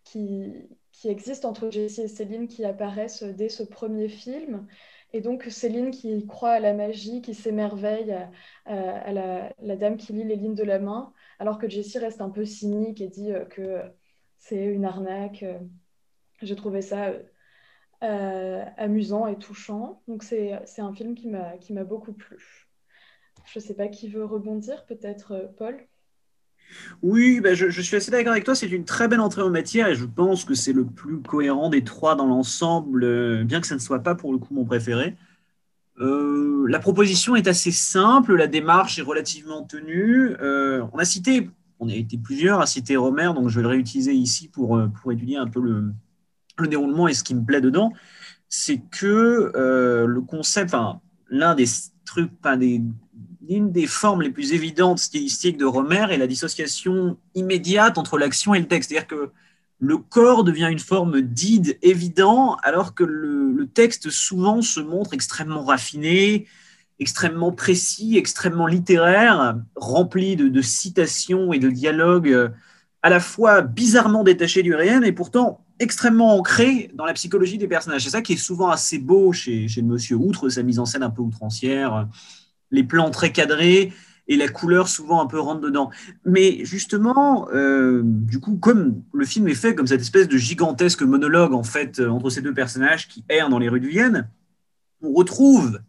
qui, qui existent entre Jessie et Céline qui apparaissent dès ce premier film. Et donc Céline qui croit à la magie, qui s'émerveille à, à- la, dame qui lit les lignes de la main, alors que Jessie reste un peu cynique et dit euh, que c'est une arnaque. euh. J'ai trouvé ça euh, euh, amusant et touchant. Donc c'est, un film qui m'a, beaucoup plu. Je ne sais pas qui veut rebondir, peut-être euh, Paul? Oui, ben, je, suis assez d'accord avec toi. C'est une très belle entrée en matière et je pense que c'est le plus cohérent des trois dans l'ensemble, euh, bien que ça ne soit pas pour le coup mon préféré. Euh, la proposition est assez simple, la démarche est relativement tenue. Euh, on a cité, on a été plusieurs à citer Romer, donc je vais le réutiliser ici pour, pour étudier un peu le, le déroulement et ce qui me plaît dedans. C'est que le concept, l'un des trucs, enfin, des, l'une des formes les plus évidentes stylistiques de Romer est la dissociation immédiate entre l'action et le texte. C'est-à-dire que le corps devient une forme d'id évident, alors que le, texte souvent se montre extrêmement raffiné, extrêmement précis, extrêmement littéraire, rempli de, citations et de dialogues à la fois bizarrement détaché du réel et pourtant extrêmement ancré dans la psychologie des personnages. C'est ça qui est souvent assez beau chez, chez monsieur, outre sa mise en scène un peu outrancière, les plans très cadrés et la couleur souvent un peu rentre dedans. Mais justement, euh, du coup, comme le film est fait comme cette espèce de gigantesque monologue en fait entre ces deux personnages qui errent dans les rues de Vienne, on retrouve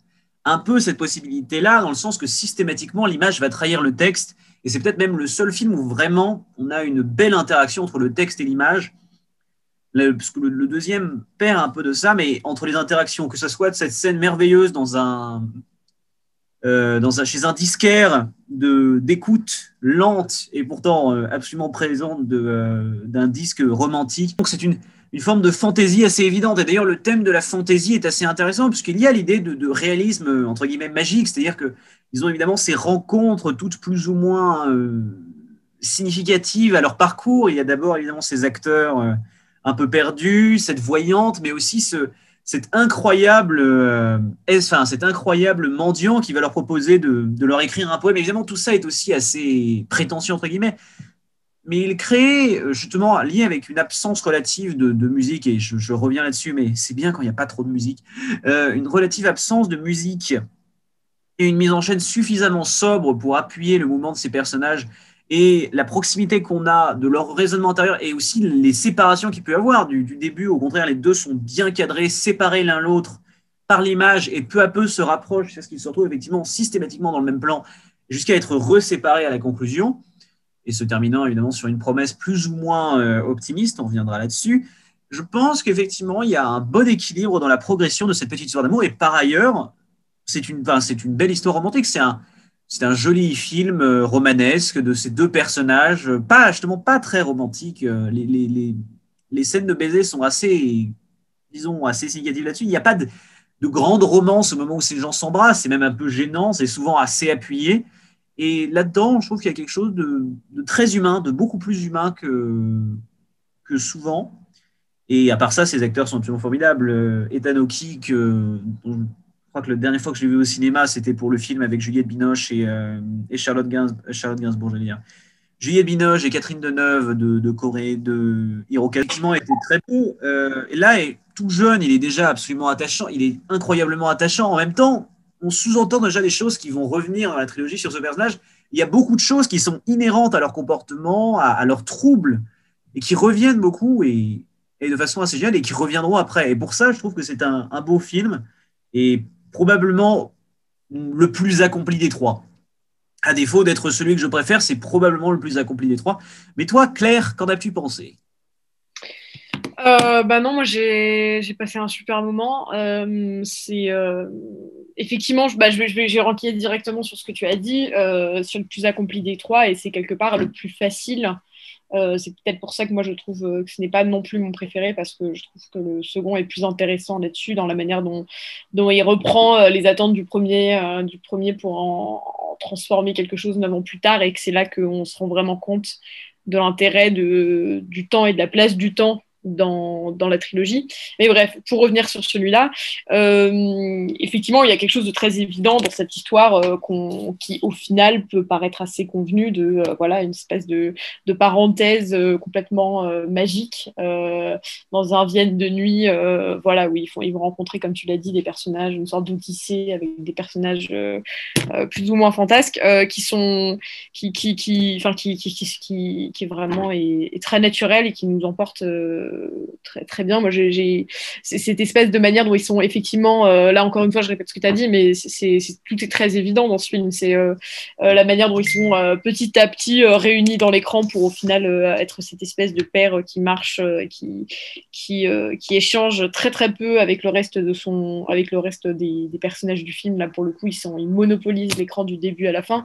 un peu cette possibilité-là dans le sens que systématiquement l'image va trahir le texte et c'est peut-être même le seul film où vraiment on a une belle interaction entre le texte et l'image. Parce que le, deuxième perd un peu de ça, mais entre les interactions, que ce soit de cette scène merveilleuse dans un, euh, dans un, chez un disquaire d'écoute lente et pourtant euh, absolument présente euh, d'un disque romantique. Donc c'est une, une forme de fantaisie assez évidente. Et d'ailleurs, le thème de la fantaisie est assez intéressant puisqu'il y a l'idée de, de, réalisme, entre guillemets, magique, c'est-à-dire que ils ont évidemment ces rencontres toutes plus ou moins significatives à leur parcours. Il y a d'abord évidemment ces acteurs un peu perdus, cette voyante, mais aussi ce, cet incroyable, euh, enfin, incroyable mendiant qui va leur proposer de, leur écrire un poème. Évidemment, tout ça est aussi assez prétentieux entre guillemets. Mais il crée justement lié avec une absence relative de, musique, et je, reviens là-dessus, mais c'est bien quand il n'y a pas trop de musique, euh, une relative absence de musique et une mise en scène suffisamment sobre pour appuyer le mouvement de ces personnages et la proximité qu'on a de leur raisonnement intérieur et aussi les séparations qu'il peut y avoir du, début. Au contraire, les deux sont bien cadrés, séparés l'un l'autre par l'image et peu à peu se rapprochent, c'est ce qu'ils se retrouvent effectivement systématiquement dans le même plan jusqu'à être reséparés à la conclusion et se terminant évidemment sur une promesse plus ou moins euh, optimiste, on reviendra là-dessus. Je pense qu'effectivement, il y a un bon équilibre dans la progression de cette petite histoire d'amour et par ailleurs, c'est une, enfin, c'est une belle histoire romantique. C'est un, c'est un joli film euh, romanesque de ces deux personnages, euh, pas justement pas très romantique. Euh, les, les, les, les, scènes de baiser sont assez, disons, assez significatives là-dessus. Il n'y a pas de, de grande romance au moment où ces gens s'embrassent. C'est même un peu gênant. C'est souvent assez appuyé. Et là-dedans, je trouve qu'il y a quelque chose de, de, très humain, de beaucoup plus humain que, que souvent. Et à part ça, ces acteurs sont absolument formidables. Ethan Hawke, que, crois que la dernière fois que je l'ai vu au cinéma, c'était pour le film avec Juliette Binoche et, euh, et Charlotte, Gainsbourg, Charlotte Gainsbourg, dire. Juliette Binoche et Catherine Deneuve de, de Corée, de Hiroka, effectivement, étaient très beaux. Euh, et là, tout jeune, il est déjà absolument attachant, il est incroyablement attachant. En même temps, on sous-entend déjà des choses qui vont revenir dans la trilogie sur ce personnage. Il y a beaucoup de choses qui sont inhérentes à leur comportement, à, à leurs troubles, et qui reviennent beaucoup et, et, de façon assez géniale, et qui reviendront après. Et pour ça, je trouve que c'est un, un beau film. Et probablement le plus accompli des trois. À défaut d'être celui que je préfère, c'est probablement le plus accompli des trois. Mais toi, Claire, qu'en as-tu pensé? Euh, bah non, moi j'ai passé un super moment. Euh, c'est euh, effectivement, je, bah, j'ai renquillé directement sur ce que tu as dit, euh, sur le plus accompli des trois, et c'est quelque part le plus facile euh, c'est peut-être pour ça que moi je trouve euh, que ce n'est pas non plus mon préféré parce que je trouve que le second est plus intéressant là-dessus dans la manière dont, il reprend euh, les attentes du premier, pour en, en, transformer quelque chose neuf ans plus tard et que c'est là qu'on se rend vraiment compte de l'intérêt du temps et de la place du temps dans, la trilogie. Mais bref, pour revenir sur celui-là, euh, effectivement, il y a quelque chose de très évident dans cette histoire euh, qu qui, au final, peut paraître assez convenu de euh, voilà une espèce de, de parenthèse complètement magique dans un Vienne de nuit, voilà où ils, font, ils vont rencontrer, comme tu l'as dit, des personnages, une sorte d'odyssée avec des personnages plus ou moins fantasques qui sont qui qui qui enfin qui, qui, qui, vraiment est, très naturel et qui nous emporte très, très bien. Moi, j'ai cette espèce de manière dont ils sont effectivement, euh, là encore une fois, je répète ce que tu as dit, mais c'est tout est très évident dans ce film. C'est euh, euh, la manière dont ils sont petit à petit réunis dans l'écran pour au final être cette espèce de père qui marche, qui, qui, qui échange très très peu avec le reste de son, avec le reste des, des personnages du film. Là, pour le coup, ils sont, ils monopolisent l'écran du début à la fin,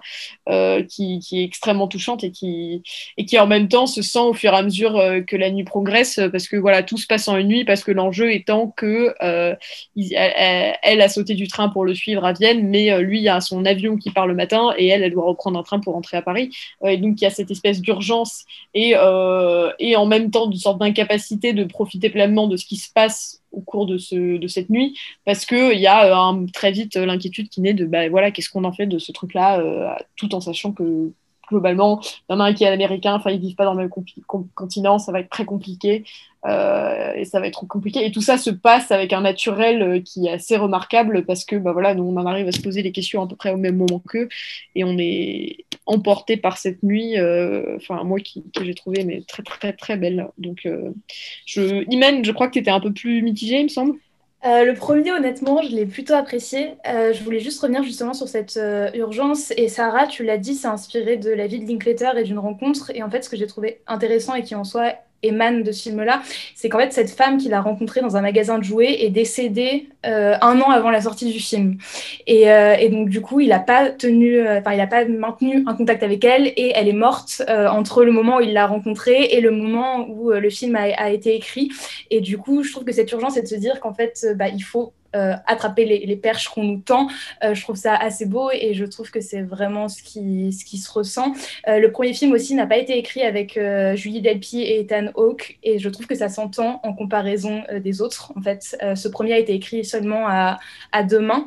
qui, qui, est extrêmement touchante et qui, et qui en même temps se sent au fur et à mesure que la nuit progresse parce que voilà, tout se passe en une nuit, parce que l'enjeu étant que elle, a sauté du train pour le suivre à Vienne, mais lui, il y a son avion qui part le matin et elle, elle doit reprendre un train pour rentrer à Paris. et donc, il y a cette espèce d'urgence et, en même temps, une sorte d'incapacité de profiter pleinement de ce qui se passe au cours de, ce, de cette nuit, parce qu'il y a très vite l'inquiétude qui naît de bah, voilà, qu'est-ce qu'on en fait de ce truc-là, tout en sachant que globalement, il y en a un qui est américain, enfin ils vivent pas dans le même continent, ça va être très compliqué euh, et ça va être compliqué. Et tout ça se passe avec un naturel euh, qui est assez remarquable parce que bah voilà, nous en arrive à se poser les questions à peu près au même moment qu'eux et on est emporté par cette nuit, euh, moi qui, que j'ai trouvé très très très belle. Donc Imen, je crois que tu étais un peu plus mitigée, il me semble. Euh, le premier, honnêtement, je l'ai plutôt apprécié. Euh, je voulais juste revenir justement sur cette euh, urgence. Et Sarah, tu l'as dit, c'est inspiré de la vie de Linklater et d'une rencontre. Et en fait, ce que j'ai trouvé intéressant et qui en soi émane de ce film-là, c'est qu'en fait, cette femme qu'il a rencontrée dans un magasin de jouets est décédée euh, un an avant la sortie du film. Et, euh, donc, du coup, il n'a pas tenu, euh, enfin, il n'a pas maintenu un contact avec elle et elle est morte entre le moment où il l'a rencontrée et le moment où le film a, été écrit. Et du coup, je trouve que cette urgence, c'est de se dire qu'en fait, bah, il faut attraper les, perches qu'on nous tend. Euh, je trouve ça assez beau et je trouve que c'est vraiment ce qui, ce qui se ressent. Euh, le premier film aussi n'a pas été écrit avec Julie Delpy et Ethan Hawke et je trouve que ça s'entend en comparaison des autres. En fait, ce premier a été écrit seulement à, à deux mains.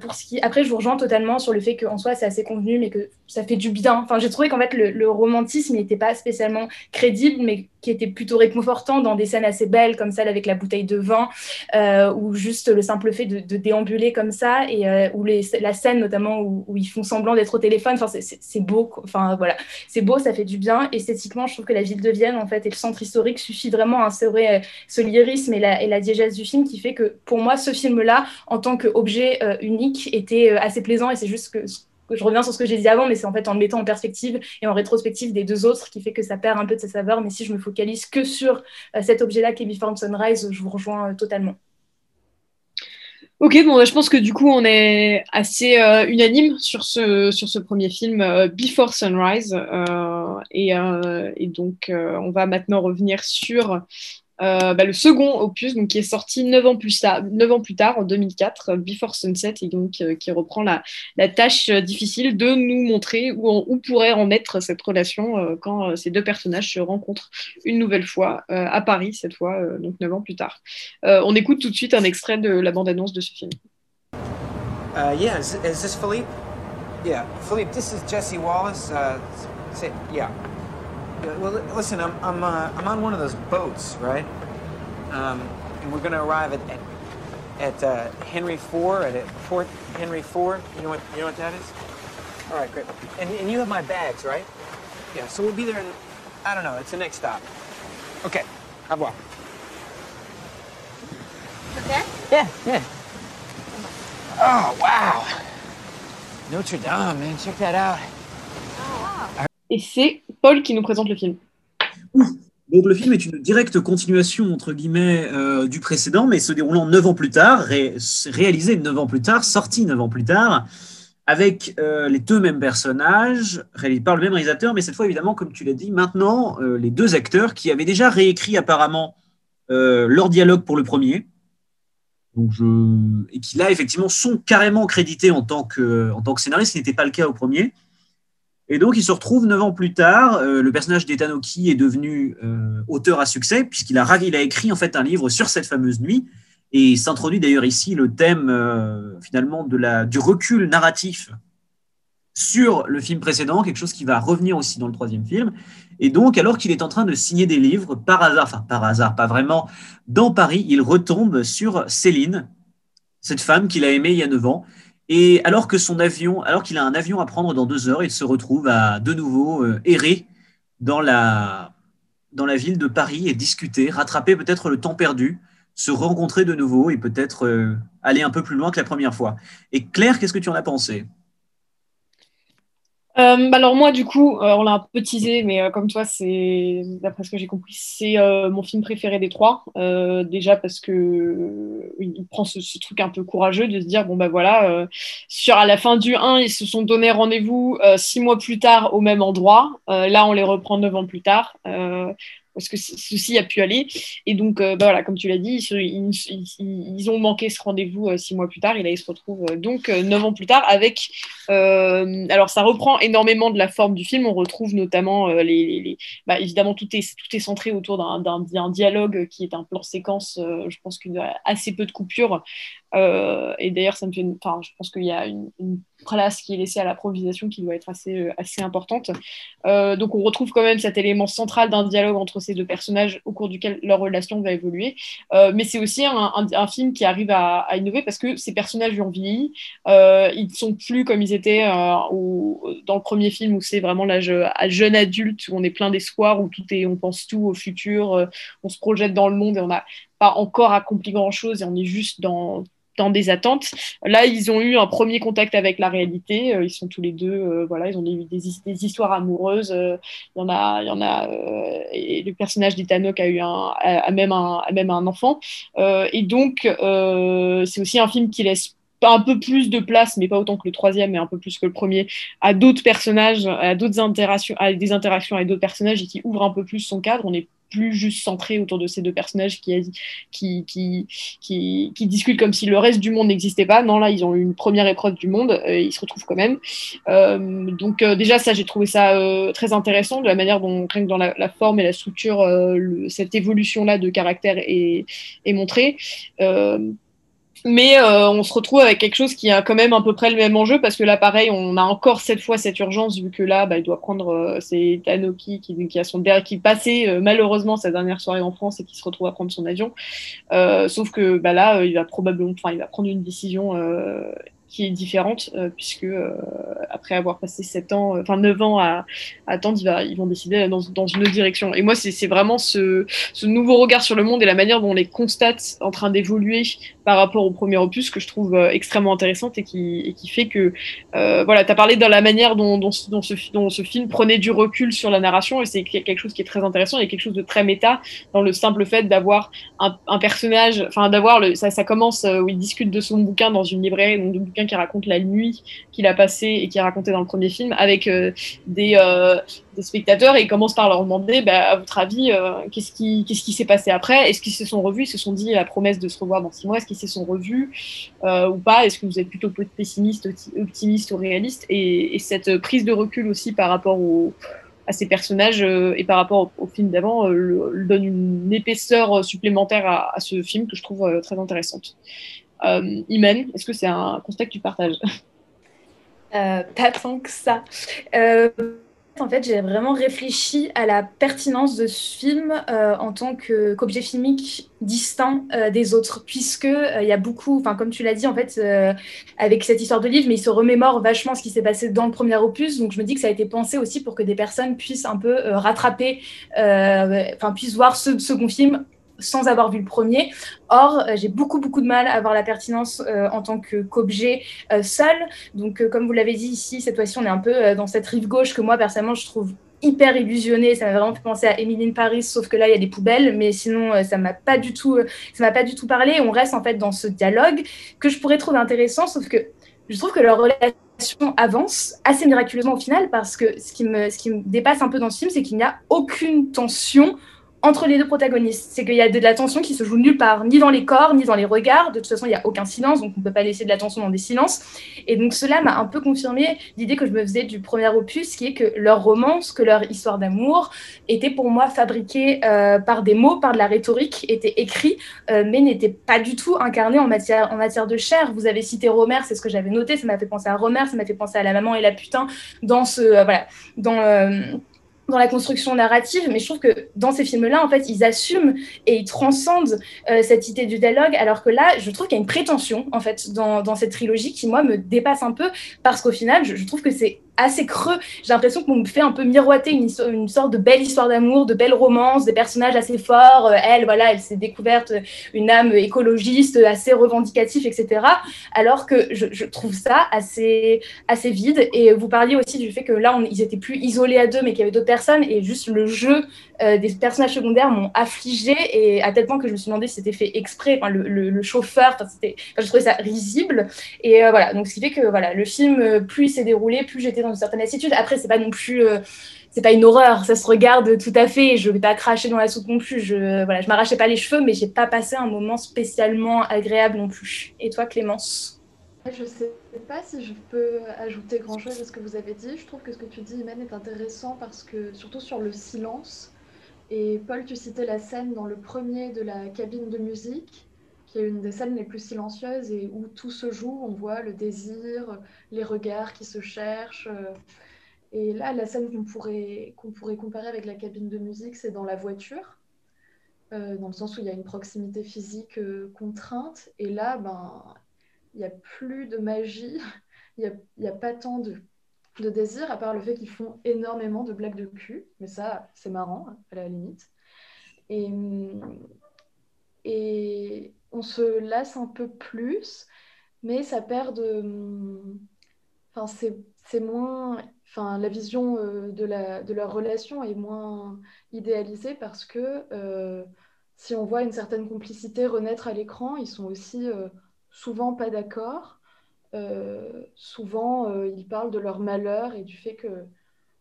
pour ce qui... Après, je vous rejoins totalement sur le fait qu'en soi, c'est assez convenu, mais que ça fait du bien. Enfin, j'ai trouvé qu'en fait, le, le romantisme n'était pas spécialement crédible, mais qui était plutôt réconfortant dans des scènes assez belles comme celle avec la bouteille de vin euh, ou juste le simple fait de, déambuler comme ça et euh, ou les, la scène notamment où, ils font semblant d'être au téléphone. Enfin c'est beau enfin voilà. C'est beau ça fait du bien. Esthétiquement je trouve que la ville de Vienne en fait et le centre historique suffit vraiment à insérer euh, ce lyrisme et la, et diégèse du film qui fait que pour moi ce film là en tant qu'objet unique était assez plaisant. Et c'est juste que je reviens sur ce que j'ai dit avant, mais c'est en fait en le mettant en perspective et en rétrospective des deux autres qui fait que ça perd un peu de sa saveur. Mais si je me focalise que sur euh, cet objet-là qui est Before Sunrise, je vous rejoins euh, totalement. Ok, bon, je pense que du coup, on est assez euh, unanime sur ce, sur ce premier film, Before Sunrise. Et, donc, on va maintenant revenir sur euh, bah, le second opus donc, qui est sorti 9 ans plus tard, 9 ans plus tard en 2004, Before Sunset, et donc euh, qui reprend la, tâche euh, difficile de nous montrer où, pourrait en être cette relation quand ces deux personnages se rencontrent une nouvelle fois à Paris, cette fois, donc 9 ans plus tard. on écoute tout de suite un extrait de la bande-annonce de ce film. Uh, yeah, Philippe? Yeah, Philippe, this is Jesse Wallace. Uh. Well, listen, I'm I'm uh, I'm on one of those boats, right? Um, and we're gonna arrive at at, at uh, Henry Four at, at Fort Henry Four. You know what you know what that is? All right, great. And and you have my bags, right? Yeah. So we'll be there in I don't know. It's the next stop. Okay. Au revoir. Okay. Yeah. Yeah. Oh wow. Notre Dame, man. Check that out. Et c'est Paul qui nous présente le film. Donc le film est une directe continuation entre guillemets euh, du précédent, mais se déroulant neuf ans plus tard, réalisé neuf ans plus tard, sorti neuf ans plus tard, avec euh, les deux mêmes personnages, réalisés par le même réalisateur, mais cette fois évidemment, comme tu l'as dit, maintenant euh, les deux acteurs qui avaient déjà réécrit apparemment leur dialogue pour le premier, donc et qui là effectivement sont carrément crédités en tant que, en tant que scénariste, ce n'était pas le cas au premier. Et donc, il se retrouve neuf ans plus tard. Euh, le personnage d'Etanoki est devenu euh, auteur à succès, puisqu'il a, il a écrit en fait un livre sur cette fameuse nuit. Et s'introduit d'ailleurs ici le thème euh, finalement de la, du recul narratif sur le film précédent, quelque chose qui va revenir aussi dans le troisième film. Et donc, alors qu'il est en train de signer des livres, par hasard, enfin par hasard, pas vraiment, dans Paris, il retombe sur Céline, cette femme qu'il a aimée il y a neuf ans, et alors que son avion, alors qu'il a un avion à prendre dans deux heures, il se retrouve à de nouveau euh, errer dans la, dans la ville de Paris et discuter, rattraper peut-être le temps perdu, se rencontrer de nouveau et peut-être euh, aller un peu plus loin que la première fois. Et Claire, qu'est-ce que tu en as pensé? Euh, bah alors moi du coup, euh, on l'a un peu teasé, mais euh, comme toi, c'est d'après ce que j'ai compris, c'est mon film préféré des trois. déjà parce que il prend ce, truc un peu courageux de se dire bon bah voilà, sur à la fin du 1, ils se sont donné rendez-vous six mois plus tard au même endroit. là, on les reprend neuf ans plus tard est-ce que ceci a pu aller. Et donc, bah, voilà, comme tu l'as dit, ils, ont manqué ce rendez-vous six mois plus tard. Et là, ils se retrouvent donc neuf ans plus tard avec. alors, ça reprend énormément de la forme du film. On retrouve notamment les. Bah, évidemment, tout est, tout est centré autour d'un dialogue qui est un plan séquence. je pense qu'il y a assez peu de coupures. et d'ailleurs, ça me fait. Enfin, je pense qu'il y a une place qui est laissée à l'improvisation qui doit être assez, euh, assez importante. Euh, donc on retrouve quand même cet élément central d'un dialogue entre ces deux personnages au cours duquel leur relation va évoluer. Euh, mais c'est aussi un, film qui arrive à, innover parce que ces personnages ont vieilli. ils ne sont plus comme ils étaient dans le premier film où c'est vraiment l'âge jeune adulte, où on est plein d'espoir, où tout est, on pense tout au futur, on se projette dans le monde et on n'a pas encore accompli grand-chose et on est juste dans dans des attentes. Là, ils ont eu un premier contact avec la réalité. Euh, ils sont tous les deux, euh, voilà, ils ont eu des, histoires amoureuses. Euh, il y en a, il y en a. et le personnage d'Itanok a eu un, a, même un, a même un enfant. et donc, c'est aussi un film qui laisse un peu plus de place, mais pas autant que le troisième, mais un peu plus que le premier, à d'autres personnages, à d'autres interactions, à des interactions avec d'autres personnages et qui ouvre un peu plus son cadre. On est plus juste centré autour de ces deux personnages qui, qui, qui, qui, discutent comme si le reste du monde n'existait pas. Non, là, ils ont eu une première épreuve du monde, et ils se retrouvent quand même. Euh, donc euh, déjà, ça, j'ai trouvé ça euh, très intéressant, de la manière dont, rien que dans la, forme et la structure, cette évolution-là de caractère est, est montrée. Mais euh, on se retrouve avec quelque chose qui a quand même à peu près le même enjeu parce que là, pareil, on a encore cette fois cette urgence vu que là, bah, il doit prendre. euh, c'est Tanoki qui, qui a son passait euh, malheureusement sa dernière soirée en France et qui se retrouve à prendre son avion. Euh, sauf que bah, là, il va probablement, enfin, il va prendre une décision qui est différente, euh, puisque euh, après avoir passé 7 ans, euh, enfin 9 ans à, attendre, ils, vont décider dans, une autre direction. Et moi, c'est vraiment ce, nouveau regard sur le monde et la manière dont on les constate en train d'évoluer par rapport au premier opus que je trouve extrêmement intéressante et qui, fait que, voilà, tu as parlé de la manière dont, ce, film prenait du recul sur la narration et c'est quelque chose qui est très intéressant et quelque chose de très méta dans le simple fait d'avoir un, un, personnage, enfin d'avoir, ça, ça commence où il discute de son bouquin dans une librairie, donc bouquin qui raconte la nuit qu'il a passée et qui est racontée dans le premier film avec euh, des, euh, des, spectateurs et commence par leur demander bah, à votre avis euh, qu'est-ce qui qu'est-ce qui s'est passé après? Est-ce qu'ils se sont revus? Ils se sont dit la promesse de se revoir dans six mois est-ce qu'ils se sont revus ou pas? Est-ce que vous êtes plutôt pessimiste optimiste ou réaliste? Et, cette prise de recul aussi par rapport à ces personnages et par rapport au, film d'avant donne une épaisseur supplémentaire à, ce film que je trouve très intéressante. Euh, est-ce que c'est un constat que tu partages? Euh, Pas tant que ça. Euh, en fait, j'ai vraiment réfléchi à la pertinence de ce film euh, en tant qu'objet filmique distinct des autres, puisque il y a beaucoup, enfin comme tu l'as dit en fait, avec cette histoire de livre, mais il se remémore vachement ce qui s'est passé dans le premier opus, donc je me dis que ça a été pensé aussi pour que des personnes puissent un peu rattraper, enfin puissent voir ce second film sans avoir vu le premier. Or, euh, j'ai beaucoup, beaucoup de mal à avoir la pertinence euh, en tant qu'objet euh, seul. Donc, comme vous l'avez dit ici, cette fois-ci, on est un peu dans cette rive gauche que moi, personnellement, je trouve hyper illusionnée. Ça m'a vraiment fait penser à Emily Paris, sauf que là, il y a des poubelles. Mais sinon, ça m'a pas du tout, ça m'a pas du tout parlé. On reste en fait dans ce dialogue que je pourrais trouver intéressant, sauf que je trouve que leur relation avance assez miraculeusement au final parce que ce qui me, ce qui me dépasse un peu dans ce film, c'est qu'il n'y a aucune tension entre les deux protagonistes. C'est qu'il y a de la tension qui se joue nulle part, ni dans les corps, ni dans les regards. De toute façon, il n'y a aucun silence, donc on ne peut pas laisser de la tension dans des silences. Et donc cela m'a un peu confirmé l'idée que je me faisais du premier opus, qui est que leur romance, que leur histoire d'amour était pour moi fabriquée euh, par des mots, par de la rhétorique, était écrit, euh, mais n'était pas du tout incarné en matière, de chair. Vous avez cité Romer, c'est ce que j'avais noté, ça m'a fait penser à Romer, ça m'a fait penser à la maman et la putain dans ce... Euh, voilà, dans dans la construction narrative, mais je trouve que dans ces films-là, en fait, ils assument et ils transcendent euh, cette idée du dialogue, alors que là, je trouve qu'il y a une prétention, en fait, dans, dans, cette trilogie qui, moi, me dépasse un peu, parce qu'au final, je, je trouve que c'est assez creux. J'ai l'impression qu'on me fait un peu miroiter une, sorte de belle histoire d'amour, de belle romance, des personnages assez forts. Euh, elle, voilà, elle s'est découverte une âme écologiste, assez revendicative, etc. Alors que je, trouve ça assez, assez vide. Et vous parliez aussi du fait que là, ils étaient plus isolés à deux, mais qu'il y avait d'autres personnes. Et juste le jeu euh, des personnages secondaires m'ont affligé et à tel point que je me suis demandé si c'était fait exprès. Enfin, le, chauffeur, enfin, je trouvais ça risible. Et euh, voilà, donc ce qui fait que voilà, le film, plus il s'est déroulé, plus j'étais dans une certaine lassitude. Après, c'est pas non plus, euh, c'est pas une horreur, ça se regarde tout à fait. Je vais pas cracher dans la soupe non plus. Je, voilà, je m'arrachais pas les cheveux, mais j'ai pas passé un moment spécialement agréable non plus. Et toi, Clémence? Je sais pas si je peux ajouter grand chose à ce que vous avez dit. Je trouve que ce que tu dis, Imen, est intéressant parce que, surtout sur le silence. Et Paul, tu citais la scène dans le premier de la cabine de musique une des scènes les plus silencieuses et où tout se joue. On voit le désir, les regards qui se cherchent. Et là, la scène qu'on pourrait, qu'on pourrait comparer avec la cabine de musique, c'est dans la voiture, euh, dans le sens où il y a une proximité physique euh, contrainte. Et là, ben, il n'y a plus de magie, il n'y a, a, pas tant de, de désir, à part le fait qu'ils font énormément de blagues de cul. Mais ça, c'est marrant, à la limite. Et, et, on se lasse un peu plus, mais ça perd de. Enfin, c'est moins. Enfin, la vision euh, de, la, de leur relation est moins idéalisée parce que euh, si on voit une certaine complicité renaître à l'écran, ils sont aussi euh, souvent pas d'accord. souvent, ils parlent de leur malheur et du fait que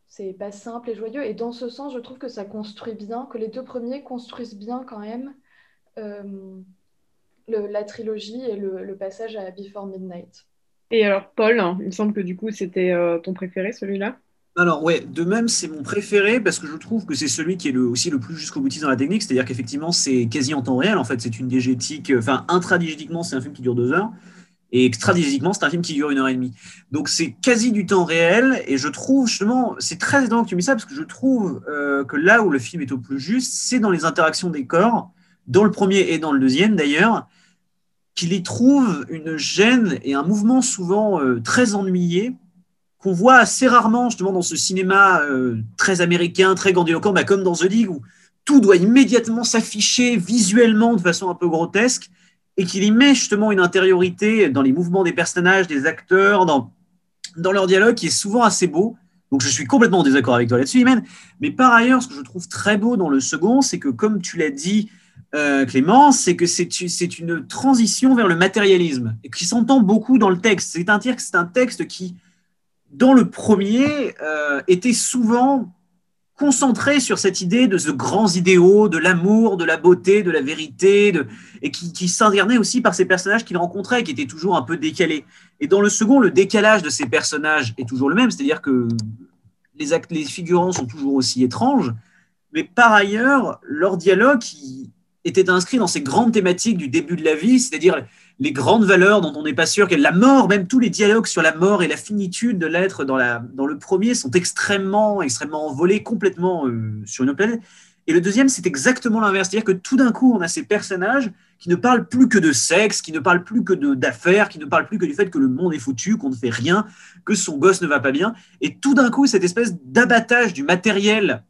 c'est pas simple et joyeux. Et dans ce sens, je trouve que ça construit bien, que les deux premiers construisent bien quand même le, la trilogie et le, le, passage à Before Midnight. Et alors, Paul, il me semble que du coup, c'était euh, ton préféré, celui-là? Alors ouais, de même c'est mon préféré parce que je trouve que c'est celui qui est le, aussi le plus jusqu'au boutiste dans la technique, c'est-à-dire qu'effectivement c'est quasi en temps réel, en fait c'est une diégétique, enfin intradigétiquement c'est un film qui dure deux heures et extradigétiquement c'est un film qui dure une heure et demie. Donc c'est quasi du temps réel et je trouve justement, c'est très étonnant que tu me ça parce que je trouve euh, que là où le film est au plus juste, c'est dans les interactions des corps, dans le premier et dans le deuxième d'ailleurs, qu'il y trouve une gêne et un mouvement souvent euh, très ennuyé qu'on voit assez rarement justement dans ce cinéma euh, très américain, très grandiloquent, bah, comme dans The League, où tout doit immédiatement s'afficher visuellement de façon un peu grotesque, et qu'il y met justement une intériorité dans les mouvements des personnages, des acteurs, dans, dans leur dialogue, qui est souvent assez beau. Donc je suis complètement en désaccord avec toi là-dessus, Imen. Mais par ailleurs, ce que je trouve très beau dans le second, c'est que comme tu l'as dit, euh, Clément, c'est que c'est une transition vers le matérialisme et qui s'entend beaucoup dans le texte. C'est un, texte qui, dans le premier, euh, était souvent concentré sur cette idée de ce grands idéaux, de l'amour, de la beauté, de la vérité, et qui, qui aussi par ces personnages qu'il rencontrait, qui étaient toujours un peu décalés. Et dans le second, le décalage de ces personnages est toujours le même, c'est-à-dire que les, actes, les figurants sont toujours aussi étranges, mais par ailleurs, leur dialogue, était inscrit dans ces grandes thématiques du début de la vie, c'est-à-dire les grandes valeurs dont on n'est pas sûr, que la mort, même tous les dialogues sur la mort et la finitude de l'être dans, dans le premier sont extrêmement, extrêmement envolés, complètement euh, sur une planète. Et le deuxième, c'est exactement l'inverse. C'est-à-dire que tout d'un coup, on a ces personnages qui ne parlent plus que de sexe, qui ne parlent plus que d'affaires, qui ne parlent plus que du fait que le monde est foutu, qu'on ne fait rien, que son gosse ne va pas bien. Et tout d'un coup, cette espèce d'abattage du matériel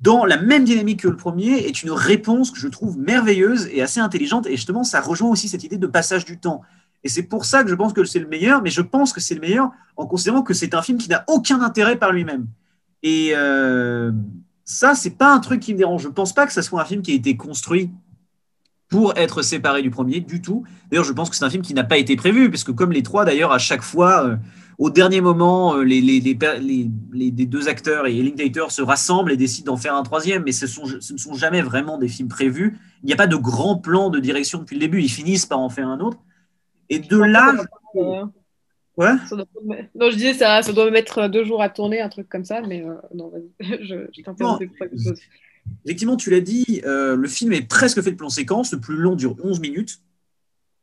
dans la même dynamique que le premier, est une réponse que je trouve merveilleuse et assez intelligente. Et justement, ça rejoint aussi cette idée de passage du temps. Et c'est pour ça que je pense que c'est le meilleur, mais je pense que c'est le meilleur en considérant que c'est un film qui n'a aucun intérêt par lui-même. Et euh, ça, c'est pas un truc qui me dérange. Je pense pas que ce soit un film qui a été construit pour être séparé du premier du tout. D'ailleurs, je pense que c'est un film qui n'a pas été prévu, parce que comme les trois, d'ailleurs, à chaque fois, euh, au dernier moment, euh, les, les, les, les, deux acteurs et Link se rassemblent et décident d'en faire un troisième, mais ce, sont, ce ne sont jamais vraiment des films prévus. Il n'y a pas de grand plan de direction depuis le début, ils finissent par en faire un autre. Et de là... Ouais. Non, je disais, ça, ça doit mettre deux jours à tourner, un truc comme ça, mais euh, non, vas-y, [laughs] je, je t'interromps pour quelque chose. Effectivement, tu l'as dit, euh, le film est presque fait de plan séquence, le plus long dure 11 minutes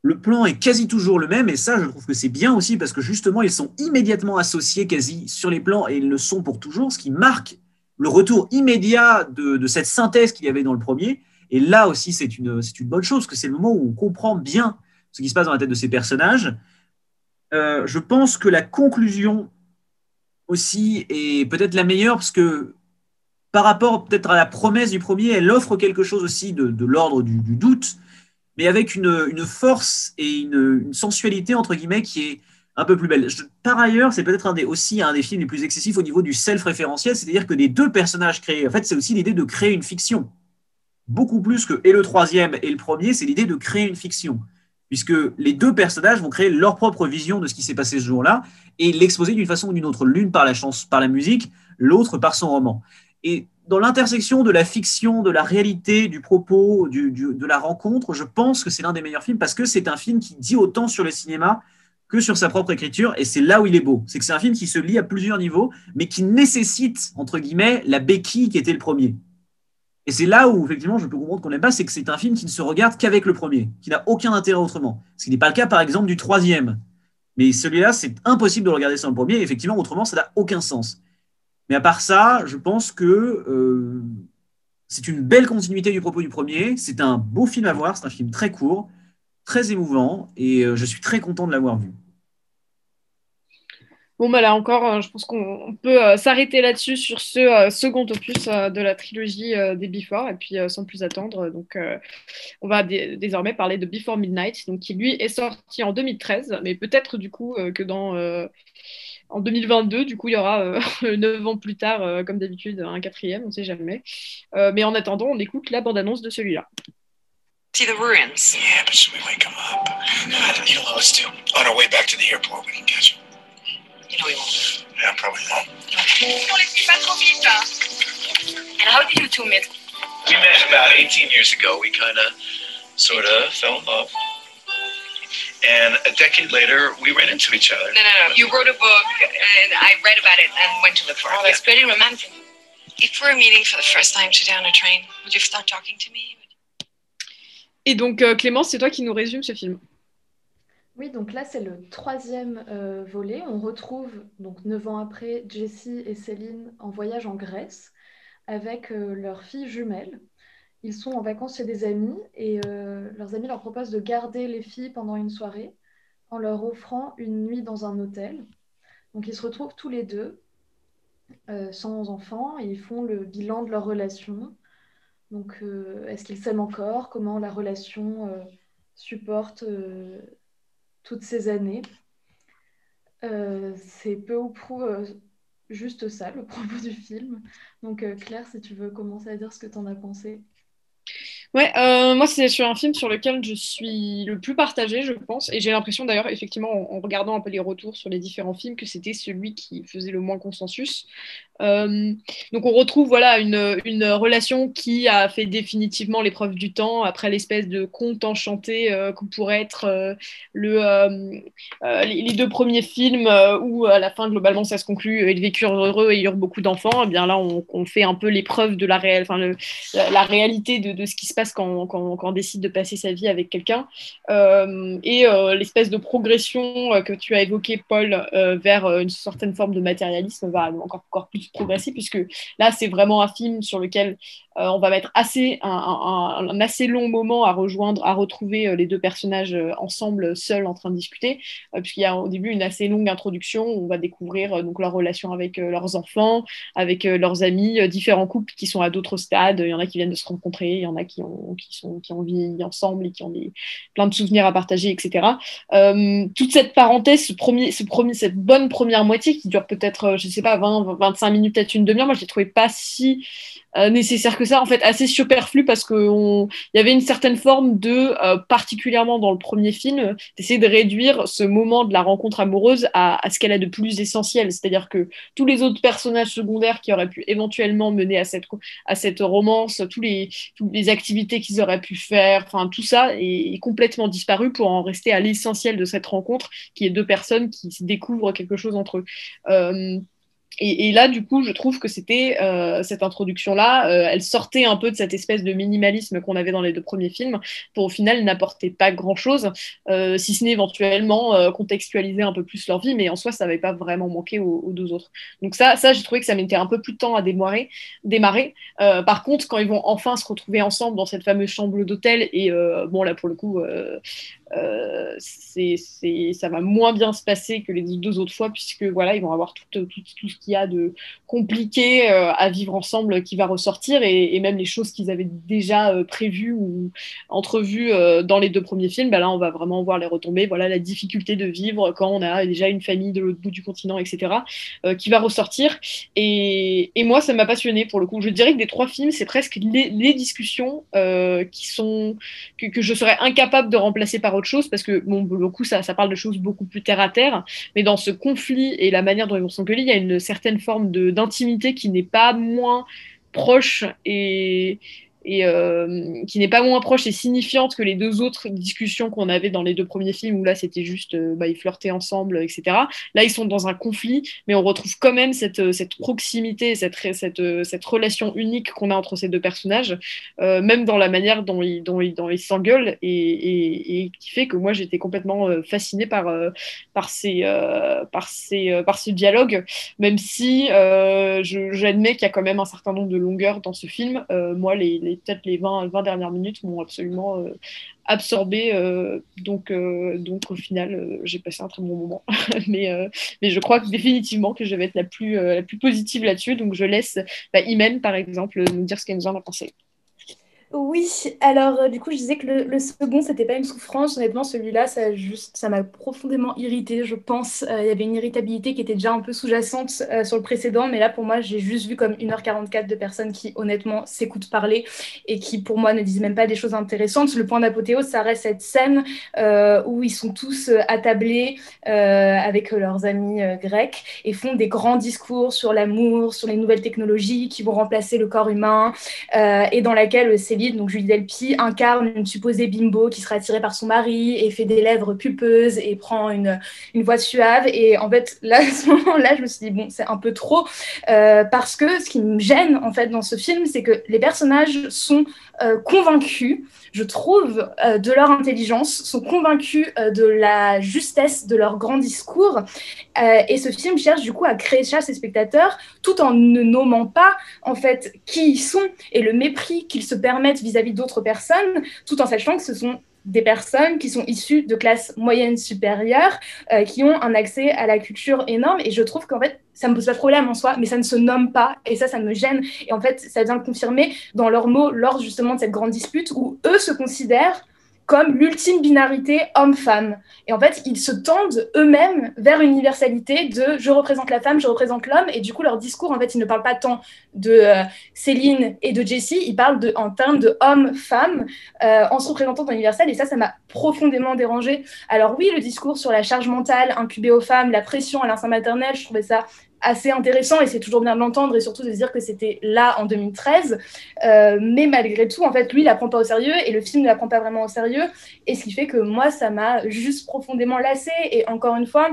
le plan est quasi toujours le même, et ça, je trouve que c'est bien aussi parce que justement, ils sont immédiatement associés quasi sur les plans et ils le sont pour toujours, ce qui marque le retour immédiat de, cette synthèse qu'il y avait dans le premier. Et là aussi, c'est une, une bonne chose, que c'est le moment où on comprend bien ce qui se passe dans la tête de ces personnages. Euh, je pense que la conclusion aussi est peut-être la meilleure parce que par rapport peut-être à la promesse du premier, elle offre quelque chose aussi de, l'ordre du, doute mais avec une, force et une, sensualité, entre guillemets, qui est un peu plus belle. par ailleurs, c'est peut-être un des, aussi un des films les plus excessifs au niveau du self-référentiel, c'est-à-dire que les deux personnages créés, en fait, c'est aussi l'idée de créer une fiction. Beaucoup plus que et le troisième et le premier, c'est l'idée de créer une fiction. puisque les deux personnages vont créer leur propre vision de ce qui s'est passé ce jour-là et l'exposer d'une façon ou d'une autre, l'une par la chance, par la musique, l'autre par son roman. Et dans l'intersection de la fiction, de la réalité, du propos, du, de la rencontre, je pense que c'est l'un des meilleurs films parce que c'est un film qui dit autant sur le cinéma que sur sa propre écriture, et c'est là où il est beau. C'est que c'est un film qui se lit à plusieurs niveaux, mais qui nécessite, entre guillemets, la béquille qui était le premier. Et c'est là où, effectivement, je peux comprendre qu'on l'aime pas, c'est que c'est un film qui ne se regarde qu'avec le premier, qui n'a aucun intérêt autrement. Ce qui n'est pas le cas, par exemple, du troisième. Mais celui-là, c'est impossible de le regarder sans le premier, effectivement, autrement, ça n'a aucun sens. Mais à part ça, je pense que euh, c'est une belle continuité du propos du premier, c'est un beau film à voir, c'est un film très court, très émouvant, et euh, je suis très content de l'avoir vu. Bon, bah là encore, euh, je pense qu'on peut s'arrêter là-dessus sur ce second opus de la trilogie des Before, et puis sans plus attendre, donc on va désormais parler de Before Midnight, donc qui lui est sorti en 2013, mais peut-être du coup que dans en 2022, du coup, il y aura [laughs] neuf ans plus tard, comme d'habitude, un quatrième, on ne sait jamais. mais en attendant, on écoute la bande-annonce de celui-là. See the ruins. Yeah, but should we wake him up? You know what, let's do. On our way back to the airport, we can catch him. You know he won't. Yeah, probably won't. And how did you two meet? We met about 18 years ago. We kind of, sort of fell in love. And a decade later, we ran into each other. No, no, no. You wrote a book, and I read about it and went to look for it. Oh, that's pretty romantic. If we're meeting for the first time today on a train, would you start talking to me? Et donc, euh, Clémence, c'est toi qui nous résume ce film. Oui, donc là, c'est le troisième euh, volet. On retrouve, donc neuf ans après, Jessie et Céline en voyage en Grèce avec euh, leurs filles jumelles. Ils sont en vacances chez des amis et euh, leurs amis leur proposent de garder les filles pendant une soirée en leur offrant une nuit dans un hôtel. Donc ils se retrouvent tous les deux sans enfants et ils font le bilan de leur relation. Donc est-ce qu'ils s'aiment encore? Comment la relation supporte toutes ces années? Euh, c'est peu ou prou euh, juste ça, le [laughs] propos du film. Donc euh, Claire, si tu veux commencer à dire ce que tu en as pensé. Ouais, euh, moi c'est sur un film sur lequel je suis le plus partagée, je pense, et j'ai l'impression d'ailleurs, effectivement, en, regardant un peu les retours sur les différents films, que c'était celui qui faisait le moins consensus. Euh, donc on retrouve voilà une, une, relation qui a fait définitivement l'épreuve du temps après l'espèce de conte enchanté euh, que pourrait être euh, le, les, deux premiers films où à la fin globalement ça se conclut ils vécurent heureux et eurent beaucoup d'enfants. Et eh bien là on, fait un peu l'épreuve de la, réelle, le, la, réalité de, de, ce qui se passe quand, on décide de passer sa vie avec quelqu'un. Et l'espèce de progression que tu as évoqué Paul vers une certaine forme de matérialisme va encore, encore plus progresser puisque là c'est vraiment un film sur lequel euh, on va mettre assez un, assez long moment à rejoindre, à retrouver euh, les deux personnages euh, ensemble, seuls, en train de discuter, puisqu'il y a au début une assez longue introduction où on va découvrir donc leur relation avec leurs enfants, avec leurs amis, différents couples qui sont à d'autres stades. Il y en a qui viennent de se rencontrer, il y en a qui ont qui sont qui ont vécu ensemble et qui ont des, plein de souvenirs à partager, etc. toute cette parenthèse, ce premier, ce premier, cette bonne première moitié qui dure peut-être, je sais pas, 20, 25 minutes, peut-être une demi-heure, moi je l'ai trouvé pas si nécessaire que ça, en fait assez superflu parce qu'il y avait une certaine forme de, euh, particulièrement dans le premier film, d'essayer de réduire ce moment de la rencontre amoureuse à, à ce qu'elle a de plus essentiel. C'est-à-dire que tous les autres personnages secondaires qui auraient pu éventuellement mener à cette, à cette romance, tous les, toutes les activités qu'ils auraient pu faire, enfin tout ça est, est, complètement disparu pour en rester à l'essentiel de cette rencontre qui est deux personnes qui découvrent quelque chose entre eux. Euh, et, là, du coup, je trouve que c'était euh, cette introduction-là, euh, elle sortait un peu de cette espèce de minimalisme qu'on avait dans les deux premiers films, pour au final n'apporter pas grand-chose, euh, si ce n'est éventuellement contextualiser un peu plus leur vie, mais en soi, ça n'avait pas vraiment manqué aux, deux autres. Donc ça, ça j'ai trouvé que ça mettait un peu plus de temps à démarrer. démarrer. Par contre, quand ils vont enfin se retrouver ensemble dans cette fameuse chambre d'hôtel, et bon, là, pour le coup, euh, ça va moins bien se passer que les deux autres fois, puisque voilà, ils vont avoir tout, tout, qu'il y a de compliqué euh, à vivre ensemble qui va ressortir et, même les choses qu'ils avaient déjà euh, prévues ou entrevues dans les deux premiers films, bah là on va vraiment voir les retombées. Voilà la difficulté de vivre quand on a déjà une famille de l'autre bout du continent, etc., qui va ressortir. Et, moi, ça m'a passionné pour le coup. Je dirais que des trois films, c'est presque les, discussions qui sont que, que je serais incapable de remplacer par autre chose parce que bon, pour le coup, ça, ça parle de choses beaucoup plus terre à terre. Mais dans ce conflit et la manière dont ils vont s'engueuler, il y a une certaine forme d'intimité qui n'est pas moins proche et et euh, qui n'est pas moins proche et signifiante que les deux autres discussions qu'on avait dans les deux premiers films où là c'était juste euh, bah, ils flirtaient ensemble etc là ils sont dans un conflit mais on retrouve quand même cette, cette proximité cette, cette, cette relation unique qu'on a entre ces deux personnages euh, même dans la manière dont ils dont ils, ils s'engueulent et, et, et, qui fait que moi j'étais complètement euh, fascinée par, euh, par, ces, euh, par, ces, par ce dialogue même si j'admets qu'il y a quand même un certain nombre de longueurs dans ce film. Moi les peut-être les 20, 20 dernières minutes m'ont absolument euh, absorbé. Euh, donc, euh, donc, au final, j'ai passé un très bon moment. [laughs] mais, je crois définitivement que je vais être la plus, la plus positive là-dessus. Donc, je laisse bah, Imen, par exemple, nous dire ce qu'elle nous en a pensé. Oui, alors euh, du coup je disais que le, le second c'était pas une souffrance, honnêtement celui-là ça juste ça m'a profondément irrité je pense, euh, il y avait une irritabilité qui était déjà un peu sous-jacente euh, sur le précédent mais là pour moi j'ai juste vu comme 1h44 de personnes qui honnêtement s'écoutent parler et qui pour moi ne disent même pas des choses intéressantes. Le point d'apothéose ça reste cette scène où ils sont tous attablés avec leurs amis grecs et font des grands discours sur l'amour, sur les nouvelles technologies qui vont remplacer le corps humain et dans laquelle Céline donc Julie Delpy, incarne une supposée bimbo qui sera attirée par son mari et fait des lèvres pulpeuses et prend une, une voix suave. Et en fait, là, [laughs] à ce moment-là, je me suis dit, bon, c'est un peu trop, euh, parce que ce qui me gêne, en fait, dans ce film, c'est que les personnages sont euh, convaincus, je trouve, euh, de leur intelligence, sont convaincus de la justesse de leur grand discours. Et ce film cherche du coup à créer chez ses spectateurs, tout en ne nommant pas en fait qui ils sont et le mépris qu'ils se permettent vis-à-vis d'autres personnes, tout en sachant que ce sont des personnes qui sont issues de classes moyennes supérieures, euh, qui ont un accès à la culture énorme. Et je trouve qu'en fait, ça me pose pas de problème en soi, mais ça ne se nomme pas. Et ça, ça me gêne. Et en fait, ça vient le confirmer dans leurs mots lors justement de cette grande dispute où eux se considèrent comme l'ultime binarité homme-femme. Et en fait, ils se tendent eux-mêmes vers une universalité de je représente la femme, je représente l'homme. Et du coup, leur discours, en fait, ils ne parlent pas tant de euh, Céline et de Jessie, ils parlent en termes de homme-femme euh, en se représentant dans l'universel. Et ça, ça m'a profondément dérangé. Alors oui, le discours sur la charge mentale incubée aux femmes, la pression à l'instinct maternel, je trouvais ça assez intéressant et c'est toujours bien de l'entendre et surtout de se dire que c'était là en 2013. Euh, mais malgré tout, en fait, lui, il la prend pas au sérieux et le film ne la prend pas vraiment au sérieux. Et ce qui fait que moi, ça m'a juste profondément lassé. Et encore une fois,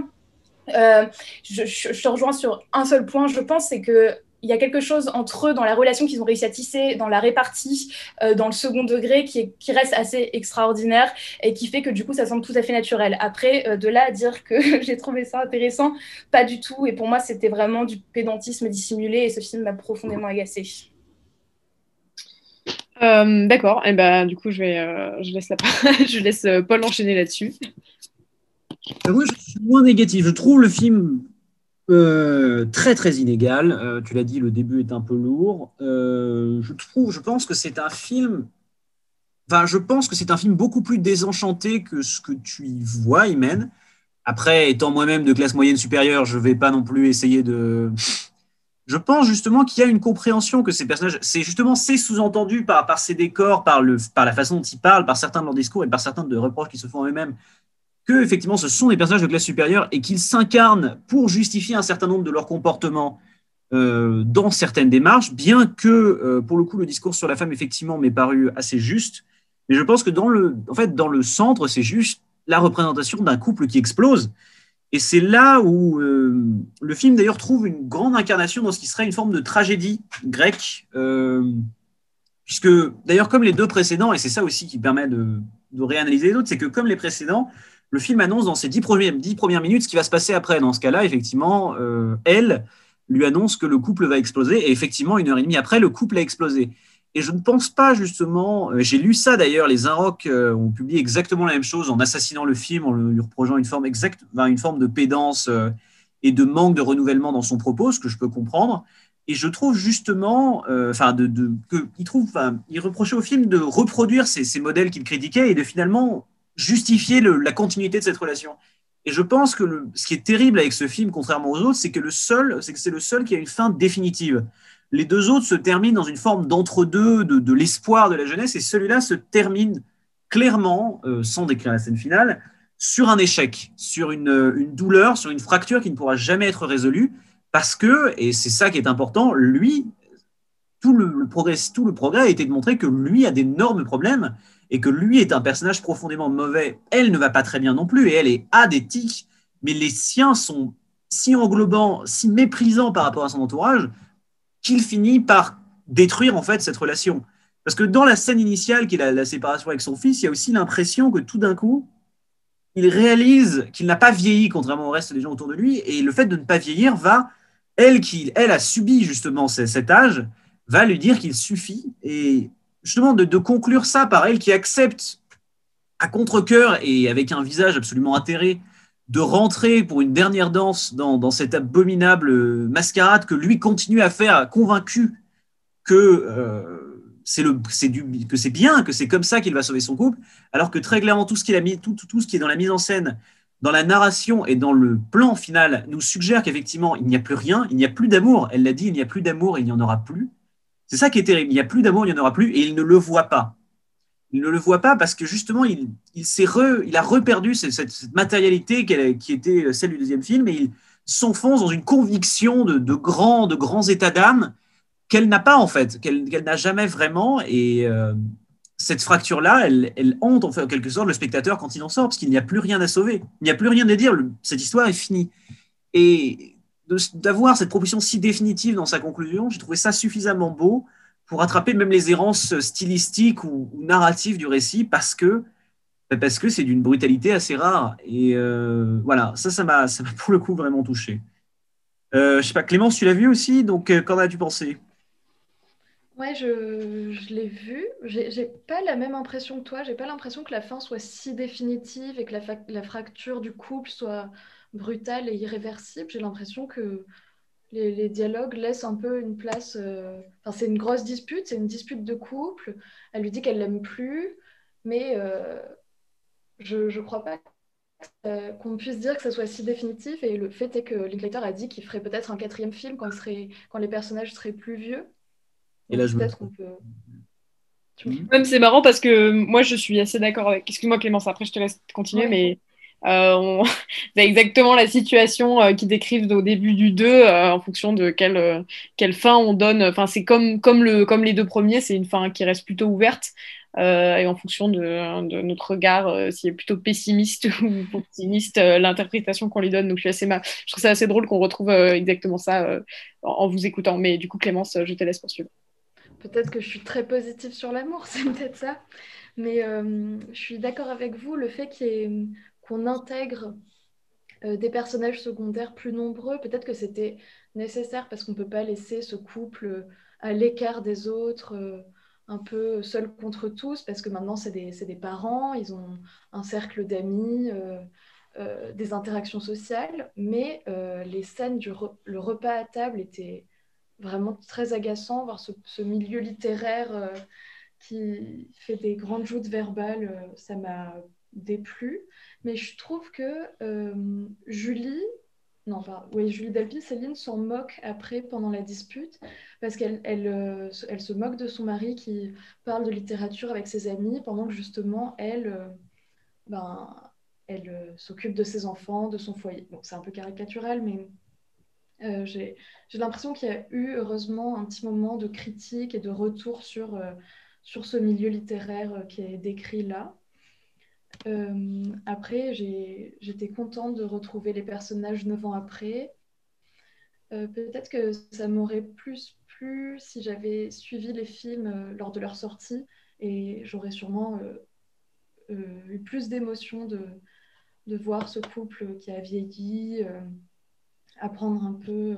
euh, je, je, je, te rejoins sur un seul point, je pense, c'est que il y a quelque chose entre eux dans la relation qu'ils ont réussi à tisser, dans la répartie, euh, dans le second degré, qui, est, qui, reste assez extraordinaire et qui fait que du coup, ça semble tout à fait naturel. Après, euh, de là à dire que [laughs] j'ai trouvé ça intéressant, pas du tout. Et pour moi, c'était vraiment du pédantisme dissimulé et ce film m'a profondément agacé. Euh, D'accord. Et eh ben, du coup, je, vais, euh, je laisse, la... [laughs] je laisse Paul enchaîner là-dessus. Moi, je suis moins négatif. Je trouve le film euh, très très inégal. Euh, tu l'as dit, le début est un peu lourd. Euh, je trouve, je pense que c'est un film. Enfin, je pense que c'est un film beaucoup plus désenchanté que ce que tu y vois, Imen. Après, étant moi-même de classe moyenne supérieure, je vais pas non plus essayer de. Je pense justement qu'il y a une compréhension que ces personnages, c'est justement c'est sous-entendu par, par ces décors, par, le, par la façon dont ils parlent, par certains de leurs discours et par certains de reproches qu'ils se font eux-mêmes effectivement ce sont des personnages de classe supérieure et qu'ils s'incarnent pour justifier un certain nombre de leurs comportements euh, dans certaines démarches, bien que euh, pour le coup le discours sur la femme effectivement m'est paru assez juste, mais je pense que dans le, en fait, dans le centre c'est juste la représentation d'un couple qui explose. Et c'est là où euh, le film d'ailleurs trouve une grande incarnation dans ce qui serait une forme de tragédie grecque, puisque d'ailleurs comme les deux précédents, et c'est ça aussi qui permet de réanalyser les autres, c'est que comme les précédents, le film annonce dans ses dix premières, minutes ce qui va se passer après. Dans ce cas-là, effectivement, euh, elle lui annonce que le couple va exploser, et effectivement, une heure et demie après, le couple a explosé. Et je ne pense pas justement, euh, j'ai lu ça d'ailleurs, les Inrocks euh, ont publié exactement la même chose en assassinant le film, en lui reprochant une forme exacte, une forme de pédance et de manque de renouvellement dans son propos, ce que je peux comprendre. Et je trouve justement, enfin, de, que, trouve, il reprochait au film de reproduire ces, ces modèles qu'il critiquait et de finalement justifier la continuité de cette relation. Et je pense que ce qui est terrible avec ce film, contrairement aux autres, c'est que c'est que c'est le seul qui a une fin définitive. Les deux autres se terminent dans une forme d'entre-deux, de, l'espoir de la jeunesse, et celui-là se termine clairement, euh, sans décrire la scène finale, sur un échec, sur une, une, douleur, sur une fracture qui ne pourra jamais être résolue, parce que, et c'est ça qui est important, lui, tout le, le, progrès, tout le progrès a été de montrer que lui a d'énormes problèmes et que lui est un personnage profondément mauvais. Elle ne va pas très bien non plus, et elle est a des tics, mais les siens sont si englobants, si méprisants par rapport à son entourage, qu'il finit par détruire en fait cette relation. Parce que dans la scène initiale, qui est la, la séparation avec son fils, il y a aussi l'impression que tout d'un coup, il réalise qu'il n'a pas vieilli, contrairement au reste des gens autour de lui, et le fait de ne pas vieillir va, elle qui, elle a subi justement cet âge, va lui dire qu'il suffit, et justement de, de, conclure ça par elle qui accepte à contre-coeur et avec un visage absolument atterré de rentrer pour une dernière danse dans, cette abominable mascarade que lui continue à faire, convaincu que euh, que c'est bien que c'est comme ça qu'il va sauver son couple alors que très clairement tout ce tout, ce qui est dans la mise en scène dans la narration et dans le plan final nous suggère qu'effectivement il n'y a plus rien il n'y a plus d'amour. Elle l'a dit il n'y a plus d'amour il n'y en aura plus c'est ça qui est terrible il n'y a plus d'amour il n'y en aura plus et il ne le voit pas il ne le voit pas parce que justement il, il il a reperdu cette, matérialité qui était celle du deuxième film et il s'enfonce dans une conviction de, de grands de grands états d'âme qu'elle n'a pas en fait, qu'elle qu n'a jamais vraiment. Et euh, cette fracture-là, elle, elle, hante en, fait, quelque sorte le spectateur quand il en sort, parce qu'il n'y a plus rien à sauver. Il n'y a plus rien à dire. Cette histoire est finie. Et d'avoir cette proposition si définitive dans sa conclusion, j'ai trouvé ça suffisamment beau pour attraper même les errances stylistiques ou, narratives du récit, parce que parce que c'est d'une brutalité assez rare. Et euh, voilà, ça, ça m'a pour le coup vraiment touché. Euh, je sais pas, Clémence, tu l'as vu aussi, donc euh, qu'en as-tu pensé? Ouais, je, l'ai vu. J'ai pas la même impression que toi. J'ai pas l'impression que la fin soit si définitive et que la fracture du couple soit brutale et irréversible. J'ai l'impression que les, les, dialogues laissent un peu une place. Euh... Enfin, c'est une grosse dispute, c'est une dispute de couple. Elle lui dit qu'elle l'aime plus, mais euh, je, je crois pas euh, qu'on puisse dire que ça soit si définitif. Et le fait est que Linklater a dit qu'il ferait peut-être un quatrième film quand, serait, quand les personnages seraient plus vieux. Et là, je peut-être qu'on peut. Même c'est marrant parce que moi je suis assez d'accord avec. Excuse-moi Clémence, après je te laisse continuer, ouais. mais on... [laughs] c'est exactement la situation euh, qu'ils décrivent au début du 2 euh, en fonction de quelle, euh, quelle fin on donne. Enfin, c'est comme, comme, le, comme les deux premiers, c'est une fin qui reste plutôt ouverte. Euh, et en fonction de, notre regard, euh, s'il est plutôt pessimiste [laughs] ou optimiste, euh, l'interprétation qu'on lui donne. Donc, je, suis assez ma... je trouve ça assez drôle qu'on retrouve exactement ça en, en, vous écoutant. Mais du coup, Clémence, je te laisse poursuivre. Peut-être que je suis très positive sur l'amour, [laughs] c'est peut-être ça. Mais je suis d'accord avec vous, le fait qu'on qu intègre des personnages secondaires plus nombreux, peut-être que c'était nécessaire parce qu'on ne peut pas laisser ce couple à l'écart des autres un peu seuls contre tous, parce que maintenant, c'est des, des, parents, ils ont un cercle d'amis, euh, euh, des interactions sociales, mais euh, les scènes du le repas à table étaient vraiment très agaçants, voir ce, milieu littéraire euh, qui fait des grandes joutes verbales, euh, ça m'a déplu. Mais je trouve que euh, Julie non, enfin, oui, Julie Delpy, Céline s'en moque après pendant la dispute parce qu'elle elle, euh, elle, se moque de son mari qui parle de littérature avec ses amis pendant que justement elle, euh, ben, elle s'occupe de ses enfants, de son foyer. Donc c'est un peu caricatural, mais euh, j'ai l'impression qu'il y a eu heureusement un petit moment de critique et de retour sur, sur ce milieu littéraire qui est décrit là. Euh, après, j'étais contente de retrouver les personnages neuf ans après. Euh, Peut-être que ça m'aurait plus plu si j'avais suivi les films euh, lors de leur sortie et j'aurais sûrement eu plus d'émotion de, de, voir ce couple qui a vieilli, apprendre un peu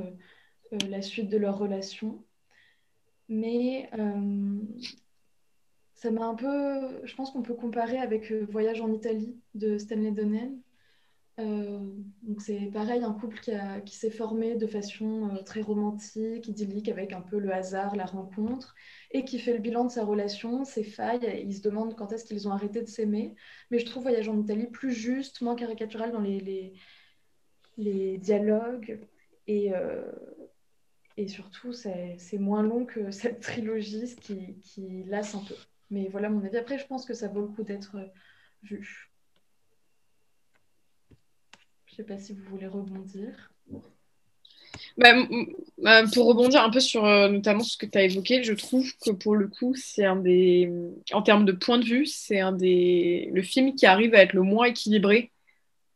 la suite de leur relation. Mais ça m'a un peu. Je pense qu'on peut comparer avec Voyage en Italie de Stanley Donen, Euh, donc c'est pareil, un couple qui, s'est formé de façon euh, très romantique, idyllique, avec un peu le hasard, la rencontre, et qui fait le bilan de sa relation, ses failles, et ils se demandent quand est-ce qu'ils ont arrêté de s'aimer. Mais je trouve Voyage en Italie plus juste, moins caricatural dans les, dialogues, et, euh, surtout c'est moins long que [laughs] cette trilogie, ce qui lasse un peu. Mais voilà mon avis. Après, je pense que ça vaut le coup d'être euh, vu. Je sais pas si vous voulez rebondir. Bah, bah, pour rebondir un peu sur euh, notamment ce que tu as évoqué, je trouve que pour le coup, c'est un des. En termes de point de vue, c'est un des. Le film qui arrive à être le moins équilibré.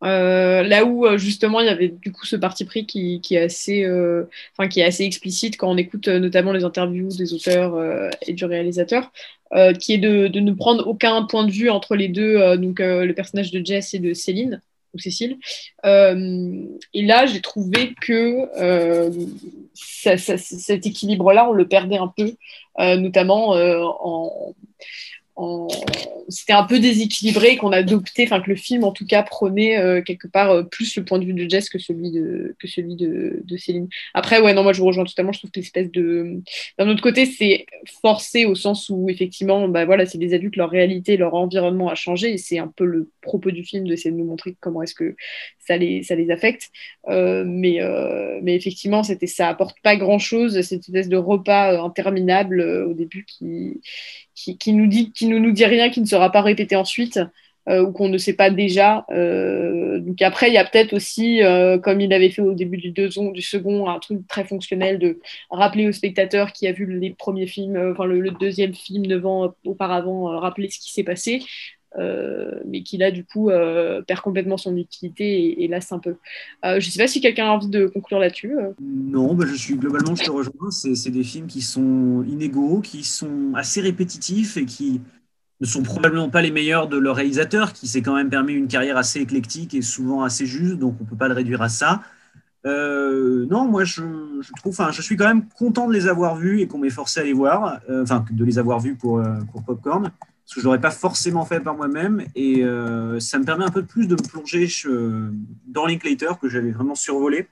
Euh, là où euh, justement il y avait du coup ce parti pris qui, est assez, euh, qui est assez explicite quand on écoute notamment les interviews des auteurs et du réalisateur, qui est de, ne prendre aucun point de vue entre les deux, donc le personnage de Jess et de Céline ou Cécile. Et là, j'ai trouvé que cet équilibre-là, on le perdait un peu, notamment en, c'était un peu déséquilibré qu'on adoptait, enfin que le film en tout cas prenait euh, quelque part euh, plus le point de vue de Jess que celui de que celui de, Céline. Après, ouais, non, moi je vous rejoins totalement. Je trouve que l'espèce de, d'un autre côté, c'est forcé au sens où effectivement, bah voilà, c'est des adultes, leur réalité, leur environnement a changé, et c'est un peu le propos du film d'essayer de nous montrer comment est-ce que ça les ça les affecte. Euh, mais mais effectivement, c'était ça apporte pas grand-chose, cette espèce de repas interminable au début qui qui, ne nous dit rien, qui ne sera pas répété ensuite, euh, ou qu'on ne sait pas déjà. Euh, donc après, il y a peut-être aussi, euh, comme il avait fait au début du, deuxième, du second, un truc très fonctionnel de rappeler au spectateur qui a vu les premiers films, enfin le, deuxième film ans auparavant, rappeler ce qui s'est passé. Euh, mais qui là du coup euh, perd complètement son utilité et, et lasse un peu. Euh, je ne sais pas si quelqu'un a envie de conclure là-dessus. Non, bah, je suis globalement, je te rejoins. C'est des films qui sont inégaux, qui sont assez répétitifs et qui ne sont probablement pas les meilleurs de leur réalisateur, qui s'est quand même permis une carrière assez éclectique et souvent assez juste, donc on ne peut pas le réduire à ça. Non, moi je, je trouve, je suis quand même content de les avoir vus et qu'on m'ait forcé à les voir, enfin de les avoir vus pour, euh, pour Popcorn, parce que je l'aurais pas forcément fait par moi-même et euh, ça me permet un peu plus de me plonger dans Linklater que j'avais vraiment survolé.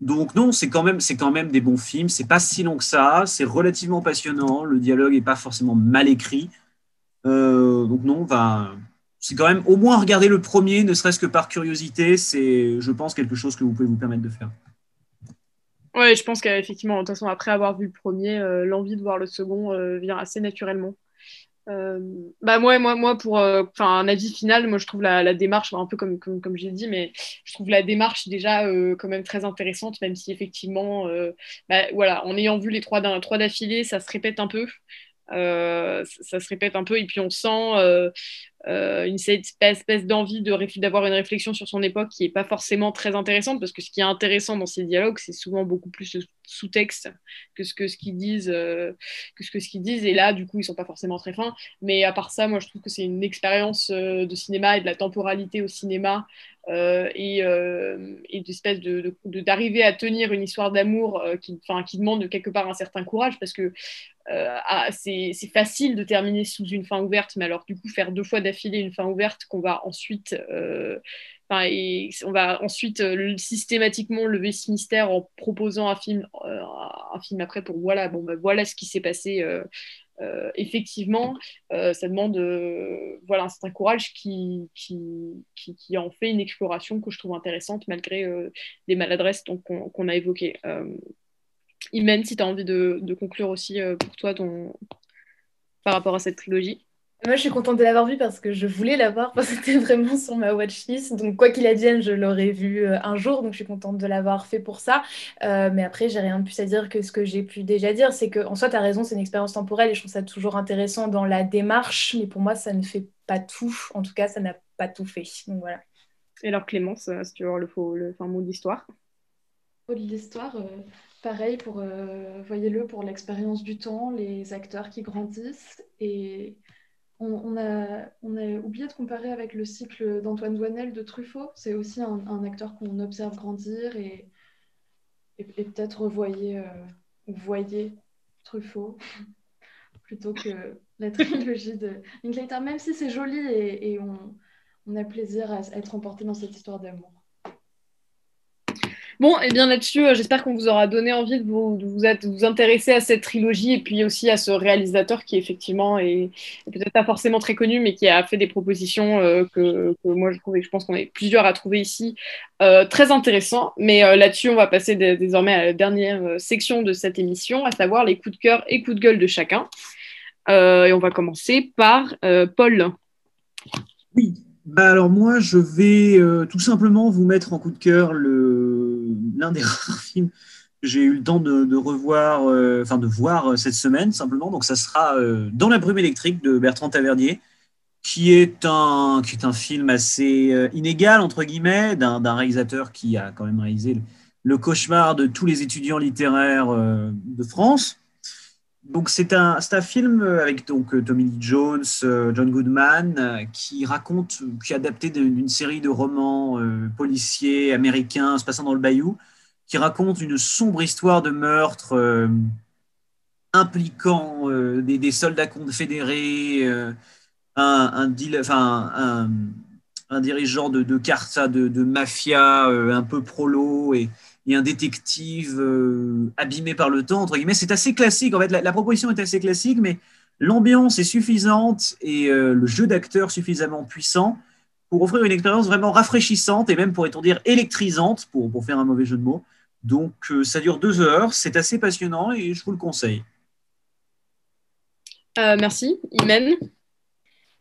Donc non, c'est quand même, quand même des bons films. C'est pas si long que ça. C'est relativement passionnant. Le dialogue est pas forcément mal écrit. Euh, donc non. C'est quand même au moins regarder le premier, ne serait-ce que par curiosité. C'est, je pense, quelque chose que vous pouvez vous permettre de faire. Ouais, je pense qu'effectivement, de toute façon, après avoir vu le premier, euh, l'envie de voir le second vient assez naturellement. Euh, bah moi, moi, moi pour euh, un avis final, moi je trouve la, démarche un peu comme, comme, comme j'ai dit, mais je trouve la démarche déjà euh, quand même très intéressante, même si effectivement, bah, voilà, en ayant vu les trois trois d'affilée, ça se répète un peu. Ça se répète un peu et puis on sent euh, une espèce, espèce d'envie de d'avoir une réflexion sur son époque qui n'est pas forcément très intéressante parce que ce qui est intéressant dans ces dialogues c'est souvent beaucoup plus sous-texte que ce que ce qu'ils disent euh, que ce que ce qu'ils disent. Et là du coup ils sont pas forcément très fins. Mais à part ça moi je trouve que c'est une expérience euh, de cinéma et de la temporalité au cinéma et, et d'espèce de, d'arriver à tenir une histoire d'amour qui, qui demande quelque part un certain courage parce que c'est facile de terminer sous une fin ouverte, mais alors du coup faire deux fois d'affilée une fin ouverte qu'on va ensuite, euh, enfin, et on va ensuite euh, systématiquement lever ce mystère en proposant un film, euh, un film après pour voilà, bon bah, voilà ce qui s'est passé. effectivement, ça demande voilà, un certain courage qui, qui, qui, en fait une exploration que je trouve intéressante malgré des maladresses qu'on a évoquées. Imen, si tu as envie de, de conclure aussi pour toi ton... par rapport à cette trilogie. Moi, je suis contente de l'avoir vu parce que je voulais l'avoir, parce que c'était vraiment sur ma watchlist. Donc, quoi qu'il advienne, je l'aurais vu euh, un jour. Donc, je suis contente de l'avoir fait pour ça. Euh, mais après, j'ai rien de plus à dire que ce que j'ai pu déjà dire. C'est qu'en soi, tu as raison, c'est une expérience temporelle et je trouve ça toujours intéressant dans la démarche. Mais pour moi, ça ne fait pas tout. En tout cas, ça n'a pas tout fait. Donc, voilà. Et alors, Clémence, euh, si tu veux avoir le, faux, le fin mot d'histoire. Au de l'histoire, euh, pareil, pour, euh, voyez-le pour l'expérience du temps, les acteurs qui grandissent. Et on, a, oublié de comparer avec le cycle d'Antoine Douanel de Truffaut. C'est aussi un, acteur qu'on observe grandir et, peut-être revoyez, euh, voyez Truffaut [laughs] plutôt que la trilogie de Linklater, même si c'est joli et, on, a plaisir à être emporté dans cette histoire d'amour. Bon, et bien là-dessus, euh, j'espère qu'on vous aura donné envie de vous, être- intéresser à cette trilogie et puis aussi à ce réalisateur qui effectivement est, peut-être pas forcément très connu, mais qui a fait des propositions euh, que, moi je trouve et je pense qu'on est plusieurs à trouver ici euh, très intéressants. Mais là-dessus, on va passer dé- désormais à la dernière section de cette émission, à savoir les coups de cœur et coups de gueule de chacun. Et on va commencer par Paul. Bah alors moi, je vais tout simplement vous mettre en coup de cœur le l'un des [laughs] rares films que j'ai eu le temps de, revoir, euh, enfin de voir euh, cette semaine simplement. Donc ça sera euh, Dans la brume électrique de Bertrand Tavernier, qui est un qui est un film assez inégal entre guillemets d'un réalisateur qui a quand même réalisé le, cauchemar de tous les étudiants littéraires de France. Donc c'est un, un film avec donc Tommy Lee Jones, John Goodman, qui raconte, qui est adapté d'une série de romans policiers américains se passant dans le Bayou, qui raconte une sombre histoire de meurtre euh, impliquant euh, des, soldats confédérés, euh, un, dirigeant de, de carta, de, mafia euh, un peu prolo et, un détective abîmé par le temps, entre guillemets. C'est assez classique. En fait, la, proposition est assez classique, mais l'ambiance est suffisante et le jeu d'acteur suffisamment puissant pour offrir une expérience vraiment rafraîchissante et même, pourrait-on dire, électrisante, pour faire un mauvais jeu de mots. Donc, euh, ça dure deux heures, c'est assez passionnant et je vous le conseille. Euh, merci. Imen.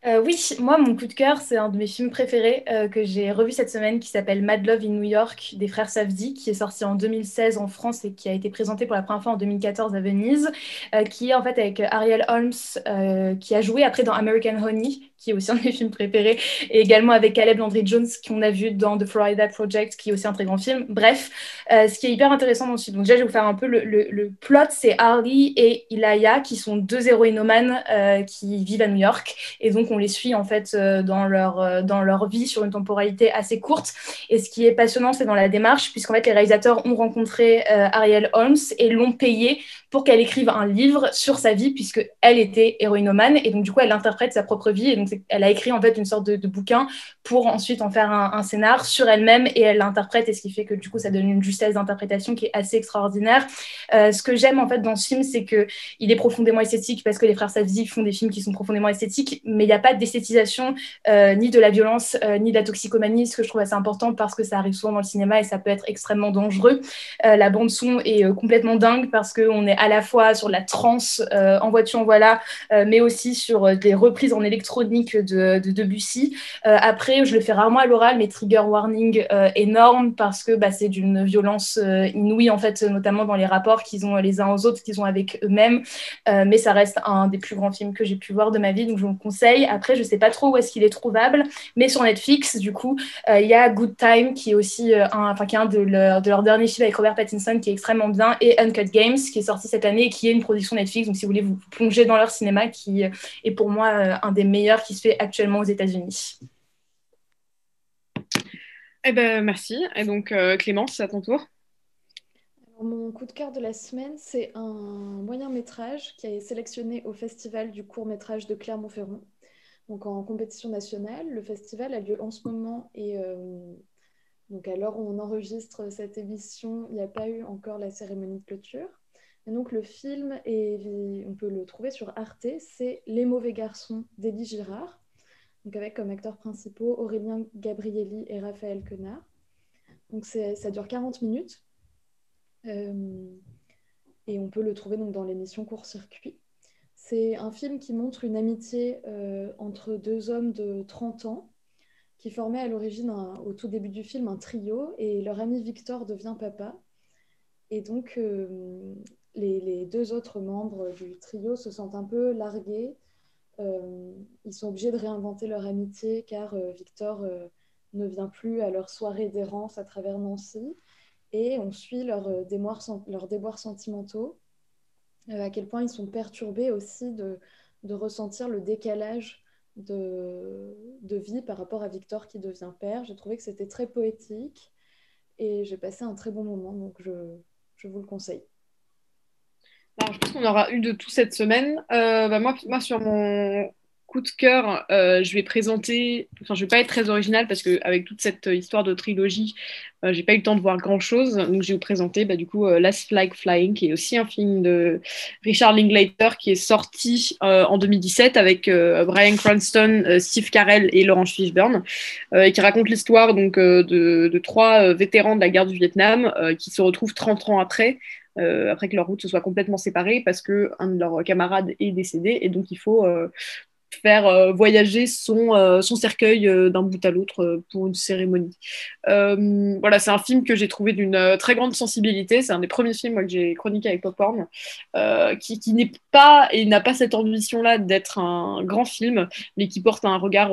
Euh, oui, moi, mon coup de cœur, c'est un de mes films préférés euh, que j'ai revu cette semaine qui s'appelle Mad Love in New York des frères Safdie, qui est sorti en 2016 en France et qui a été présenté pour la première fois en 2014 à Venise, euh, qui est en fait avec Ariel Holmes, euh, qui a joué après dans American Honey, qui est aussi un de mes films préférés, et également avec Caleb Landry Jones, qu'on a vu dans The Florida Project, qui est aussi un très grand film. Bref, euh, ce qui est hyper intéressant dans ce film. Donc déjà, je vais vous faire un peu le, le- plot, c'est Harley et Ilaya, qui sont deux héroïnomanes euh, qui vivent à New York, et donc on les suit en fait euh, dans, leur, euh, dans leur vie sur une temporalité assez courte. Et ce qui est passionnant, c'est dans la démarche, puisqu'en fait les réalisateurs ont rencontré Ariel Holmes et l'ont payé pour qu'elle écrive un livre sur sa vie, puisque elle était héroïnomane, et donc du coup elle interprète sa propre vie, et donc elle a écrit en fait une sorte de, bouquin pour ensuite en faire un, scénar sur elle-même, et elle l'interprète, et ce qui fait que du coup ça donne une justesse d'interprétation qui est assez extraordinaire. Euh, ce que j'aime en fait dans ce film, c'est que il est profondément esthétique, parce que les frères Safdie font des films qui sont profondément esthétiques, mais il n'y a pas d'esthétisation euh, ni de la violence, euh, ni de la toxicomanie, ce que je trouve assez important parce que ça arrive souvent dans le cinéma et ça peut être extrêmement dangereux. La bande son est complètement dingue parce qu'on est à la fois sur la trance en voiture en voilà, mais aussi sur des reprises en électronique de, de Debussy. Euh, après, je le fais rarement à l'oral, mais trigger warning euh, énorme parce que bah, c'est d'une violence euh, inouïe en fait, notamment dans les rapports qu'ils ont les uns aux autres, qu'ils ont avec eux-mêmes. Mais ça reste un des plus grands films que j'ai pu voir de ma vie, donc je vous le conseille. Après, je sais pas trop où est-ce qu'il est trouvable, mais sur Netflix, du coup, il y a Good Time qui est aussi un, qui est un de leurs de leur derniers films avec Robert Pattinson qui est extrêmement bien et Uncut Games qui est sorti cette année et qui est une production Netflix. Donc si vous voulez vous plonger dans leur cinéma, qui est pour moi un des meilleurs qui se fait actuellement aux États-Unis. Eh ben, merci. Et donc, euh, Clémence, c'est à ton tour. Alors, mon coup de cœur de la semaine, c'est un moyen métrage qui est sélectionné au Festival du court métrage de Clermont-Ferrand. Donc en compétition nationale, le festival a lieu en ce moment et euh, donc à l'heure où on enregistre cette émission, il n'y a pas eu encore la cérémonie de clôture. Et donc le film, est, on peut le trouver sur Arte, c'est Les mauvais garçons d'Élie Girard, donc avec comme acteurs principaux Aurélien Gabrielli et Raphaël Quenard. Donc ça dure 40 minutes. Euh, et on peut le trouver donc dans l'émission Court Circuit. C'est un film qui montre une amitié euh, entre deux hommes de 30 ans qui formaient à l'origine, au tout début du film, un trio et leur ami Victor devient papa. Et donc, euh, les, deux autres membres du trio se sentent un peu largués. Euh, ils sont obligés de réinventer leur amitié car euh, Victor euh, ne vient plus à leur soirée d'errance à travers Nancy. Et on suit leurs déboires, sentimentaux, à quel point ils sont perturbés aussi de, ressentir le décalage de, vie par rapport à Victor qui devient père. J'ai trouvé que c'était très poétique et j'ai passé un très bon moment, donc je vous le conseille. Je pense qu'on aura eu de tout cette semaine. Euh, bah, moi, sur mon coup de cœur, euh, je vais présenter, enfin je vais pas être très originale parce que avec toute cette histoire de trilogie, euh, j'ai pas eu le temps de voir grand chose, donc je vais vous présenter bah, du coup euh, Last Flag Flying, qui est aussi un film de Richard Linklater qui est sorti en 2017 avec Brian Cranston, Steve Carell et Laurence Fishburne, et qui raconte l'histoire donc de, trois vétérans de la guerre du Vietnam qui se retrouvent 30 ans après après que leur route se soit complètement séparée parce que un de leurs camarades est décédé et donc il faut euh, faire euh, voyager son, euh, son cercueil euh, d'un bout à l'autre pour une cérémonie. Voilà, c'est un film que j'ai trouvé d'une très grande sensibilité. C'est un des premiers films que j'ai chroniqué avec Popcorn, euh, qui, qui n'est pas et n'a pas cette ambition-là d'être un grand film, mais qui porte un regard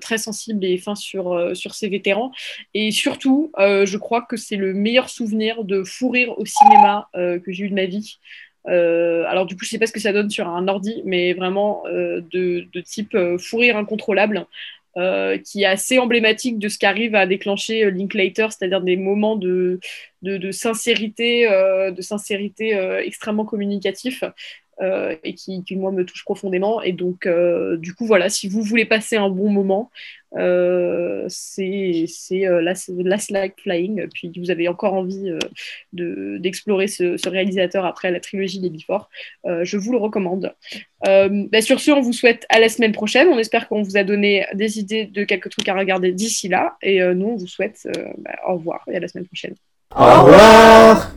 très sensible et fin sur, sur ces vétérans. Et surtout, je crois que c'est le meilleur souvenir de fou rire au cinéma que j'ai eu de ma vie. Euh, alors du coup, je sais pas ce que ça donne sur un ordi, mais vraiment euh, de, type euh, fou rire incontrôlable, euh, qui est assez emblématique de ce qu'arrive à déclencher Linklater, c'est-à-dire des moments de, sincérité, extrêmement communicatif. Euh, et qui, moi me touche profondément. Et donc euh, du coup voilà si vous voulez passer un bon moment euh, c'est Last, Last Flying. Puis vous avez encore envie d'explorer de, ce, ce, réalisateur après la trilogie des Before je vous le recommande. Bah, sur ce on vous souhaite à la semaine prochaine. On espère qu'on vous a donné des idées de quelques trucs à regarder d'ici là. Et nous on vous souhaite bah, au revoir et à la semaine prochaine. Au revoir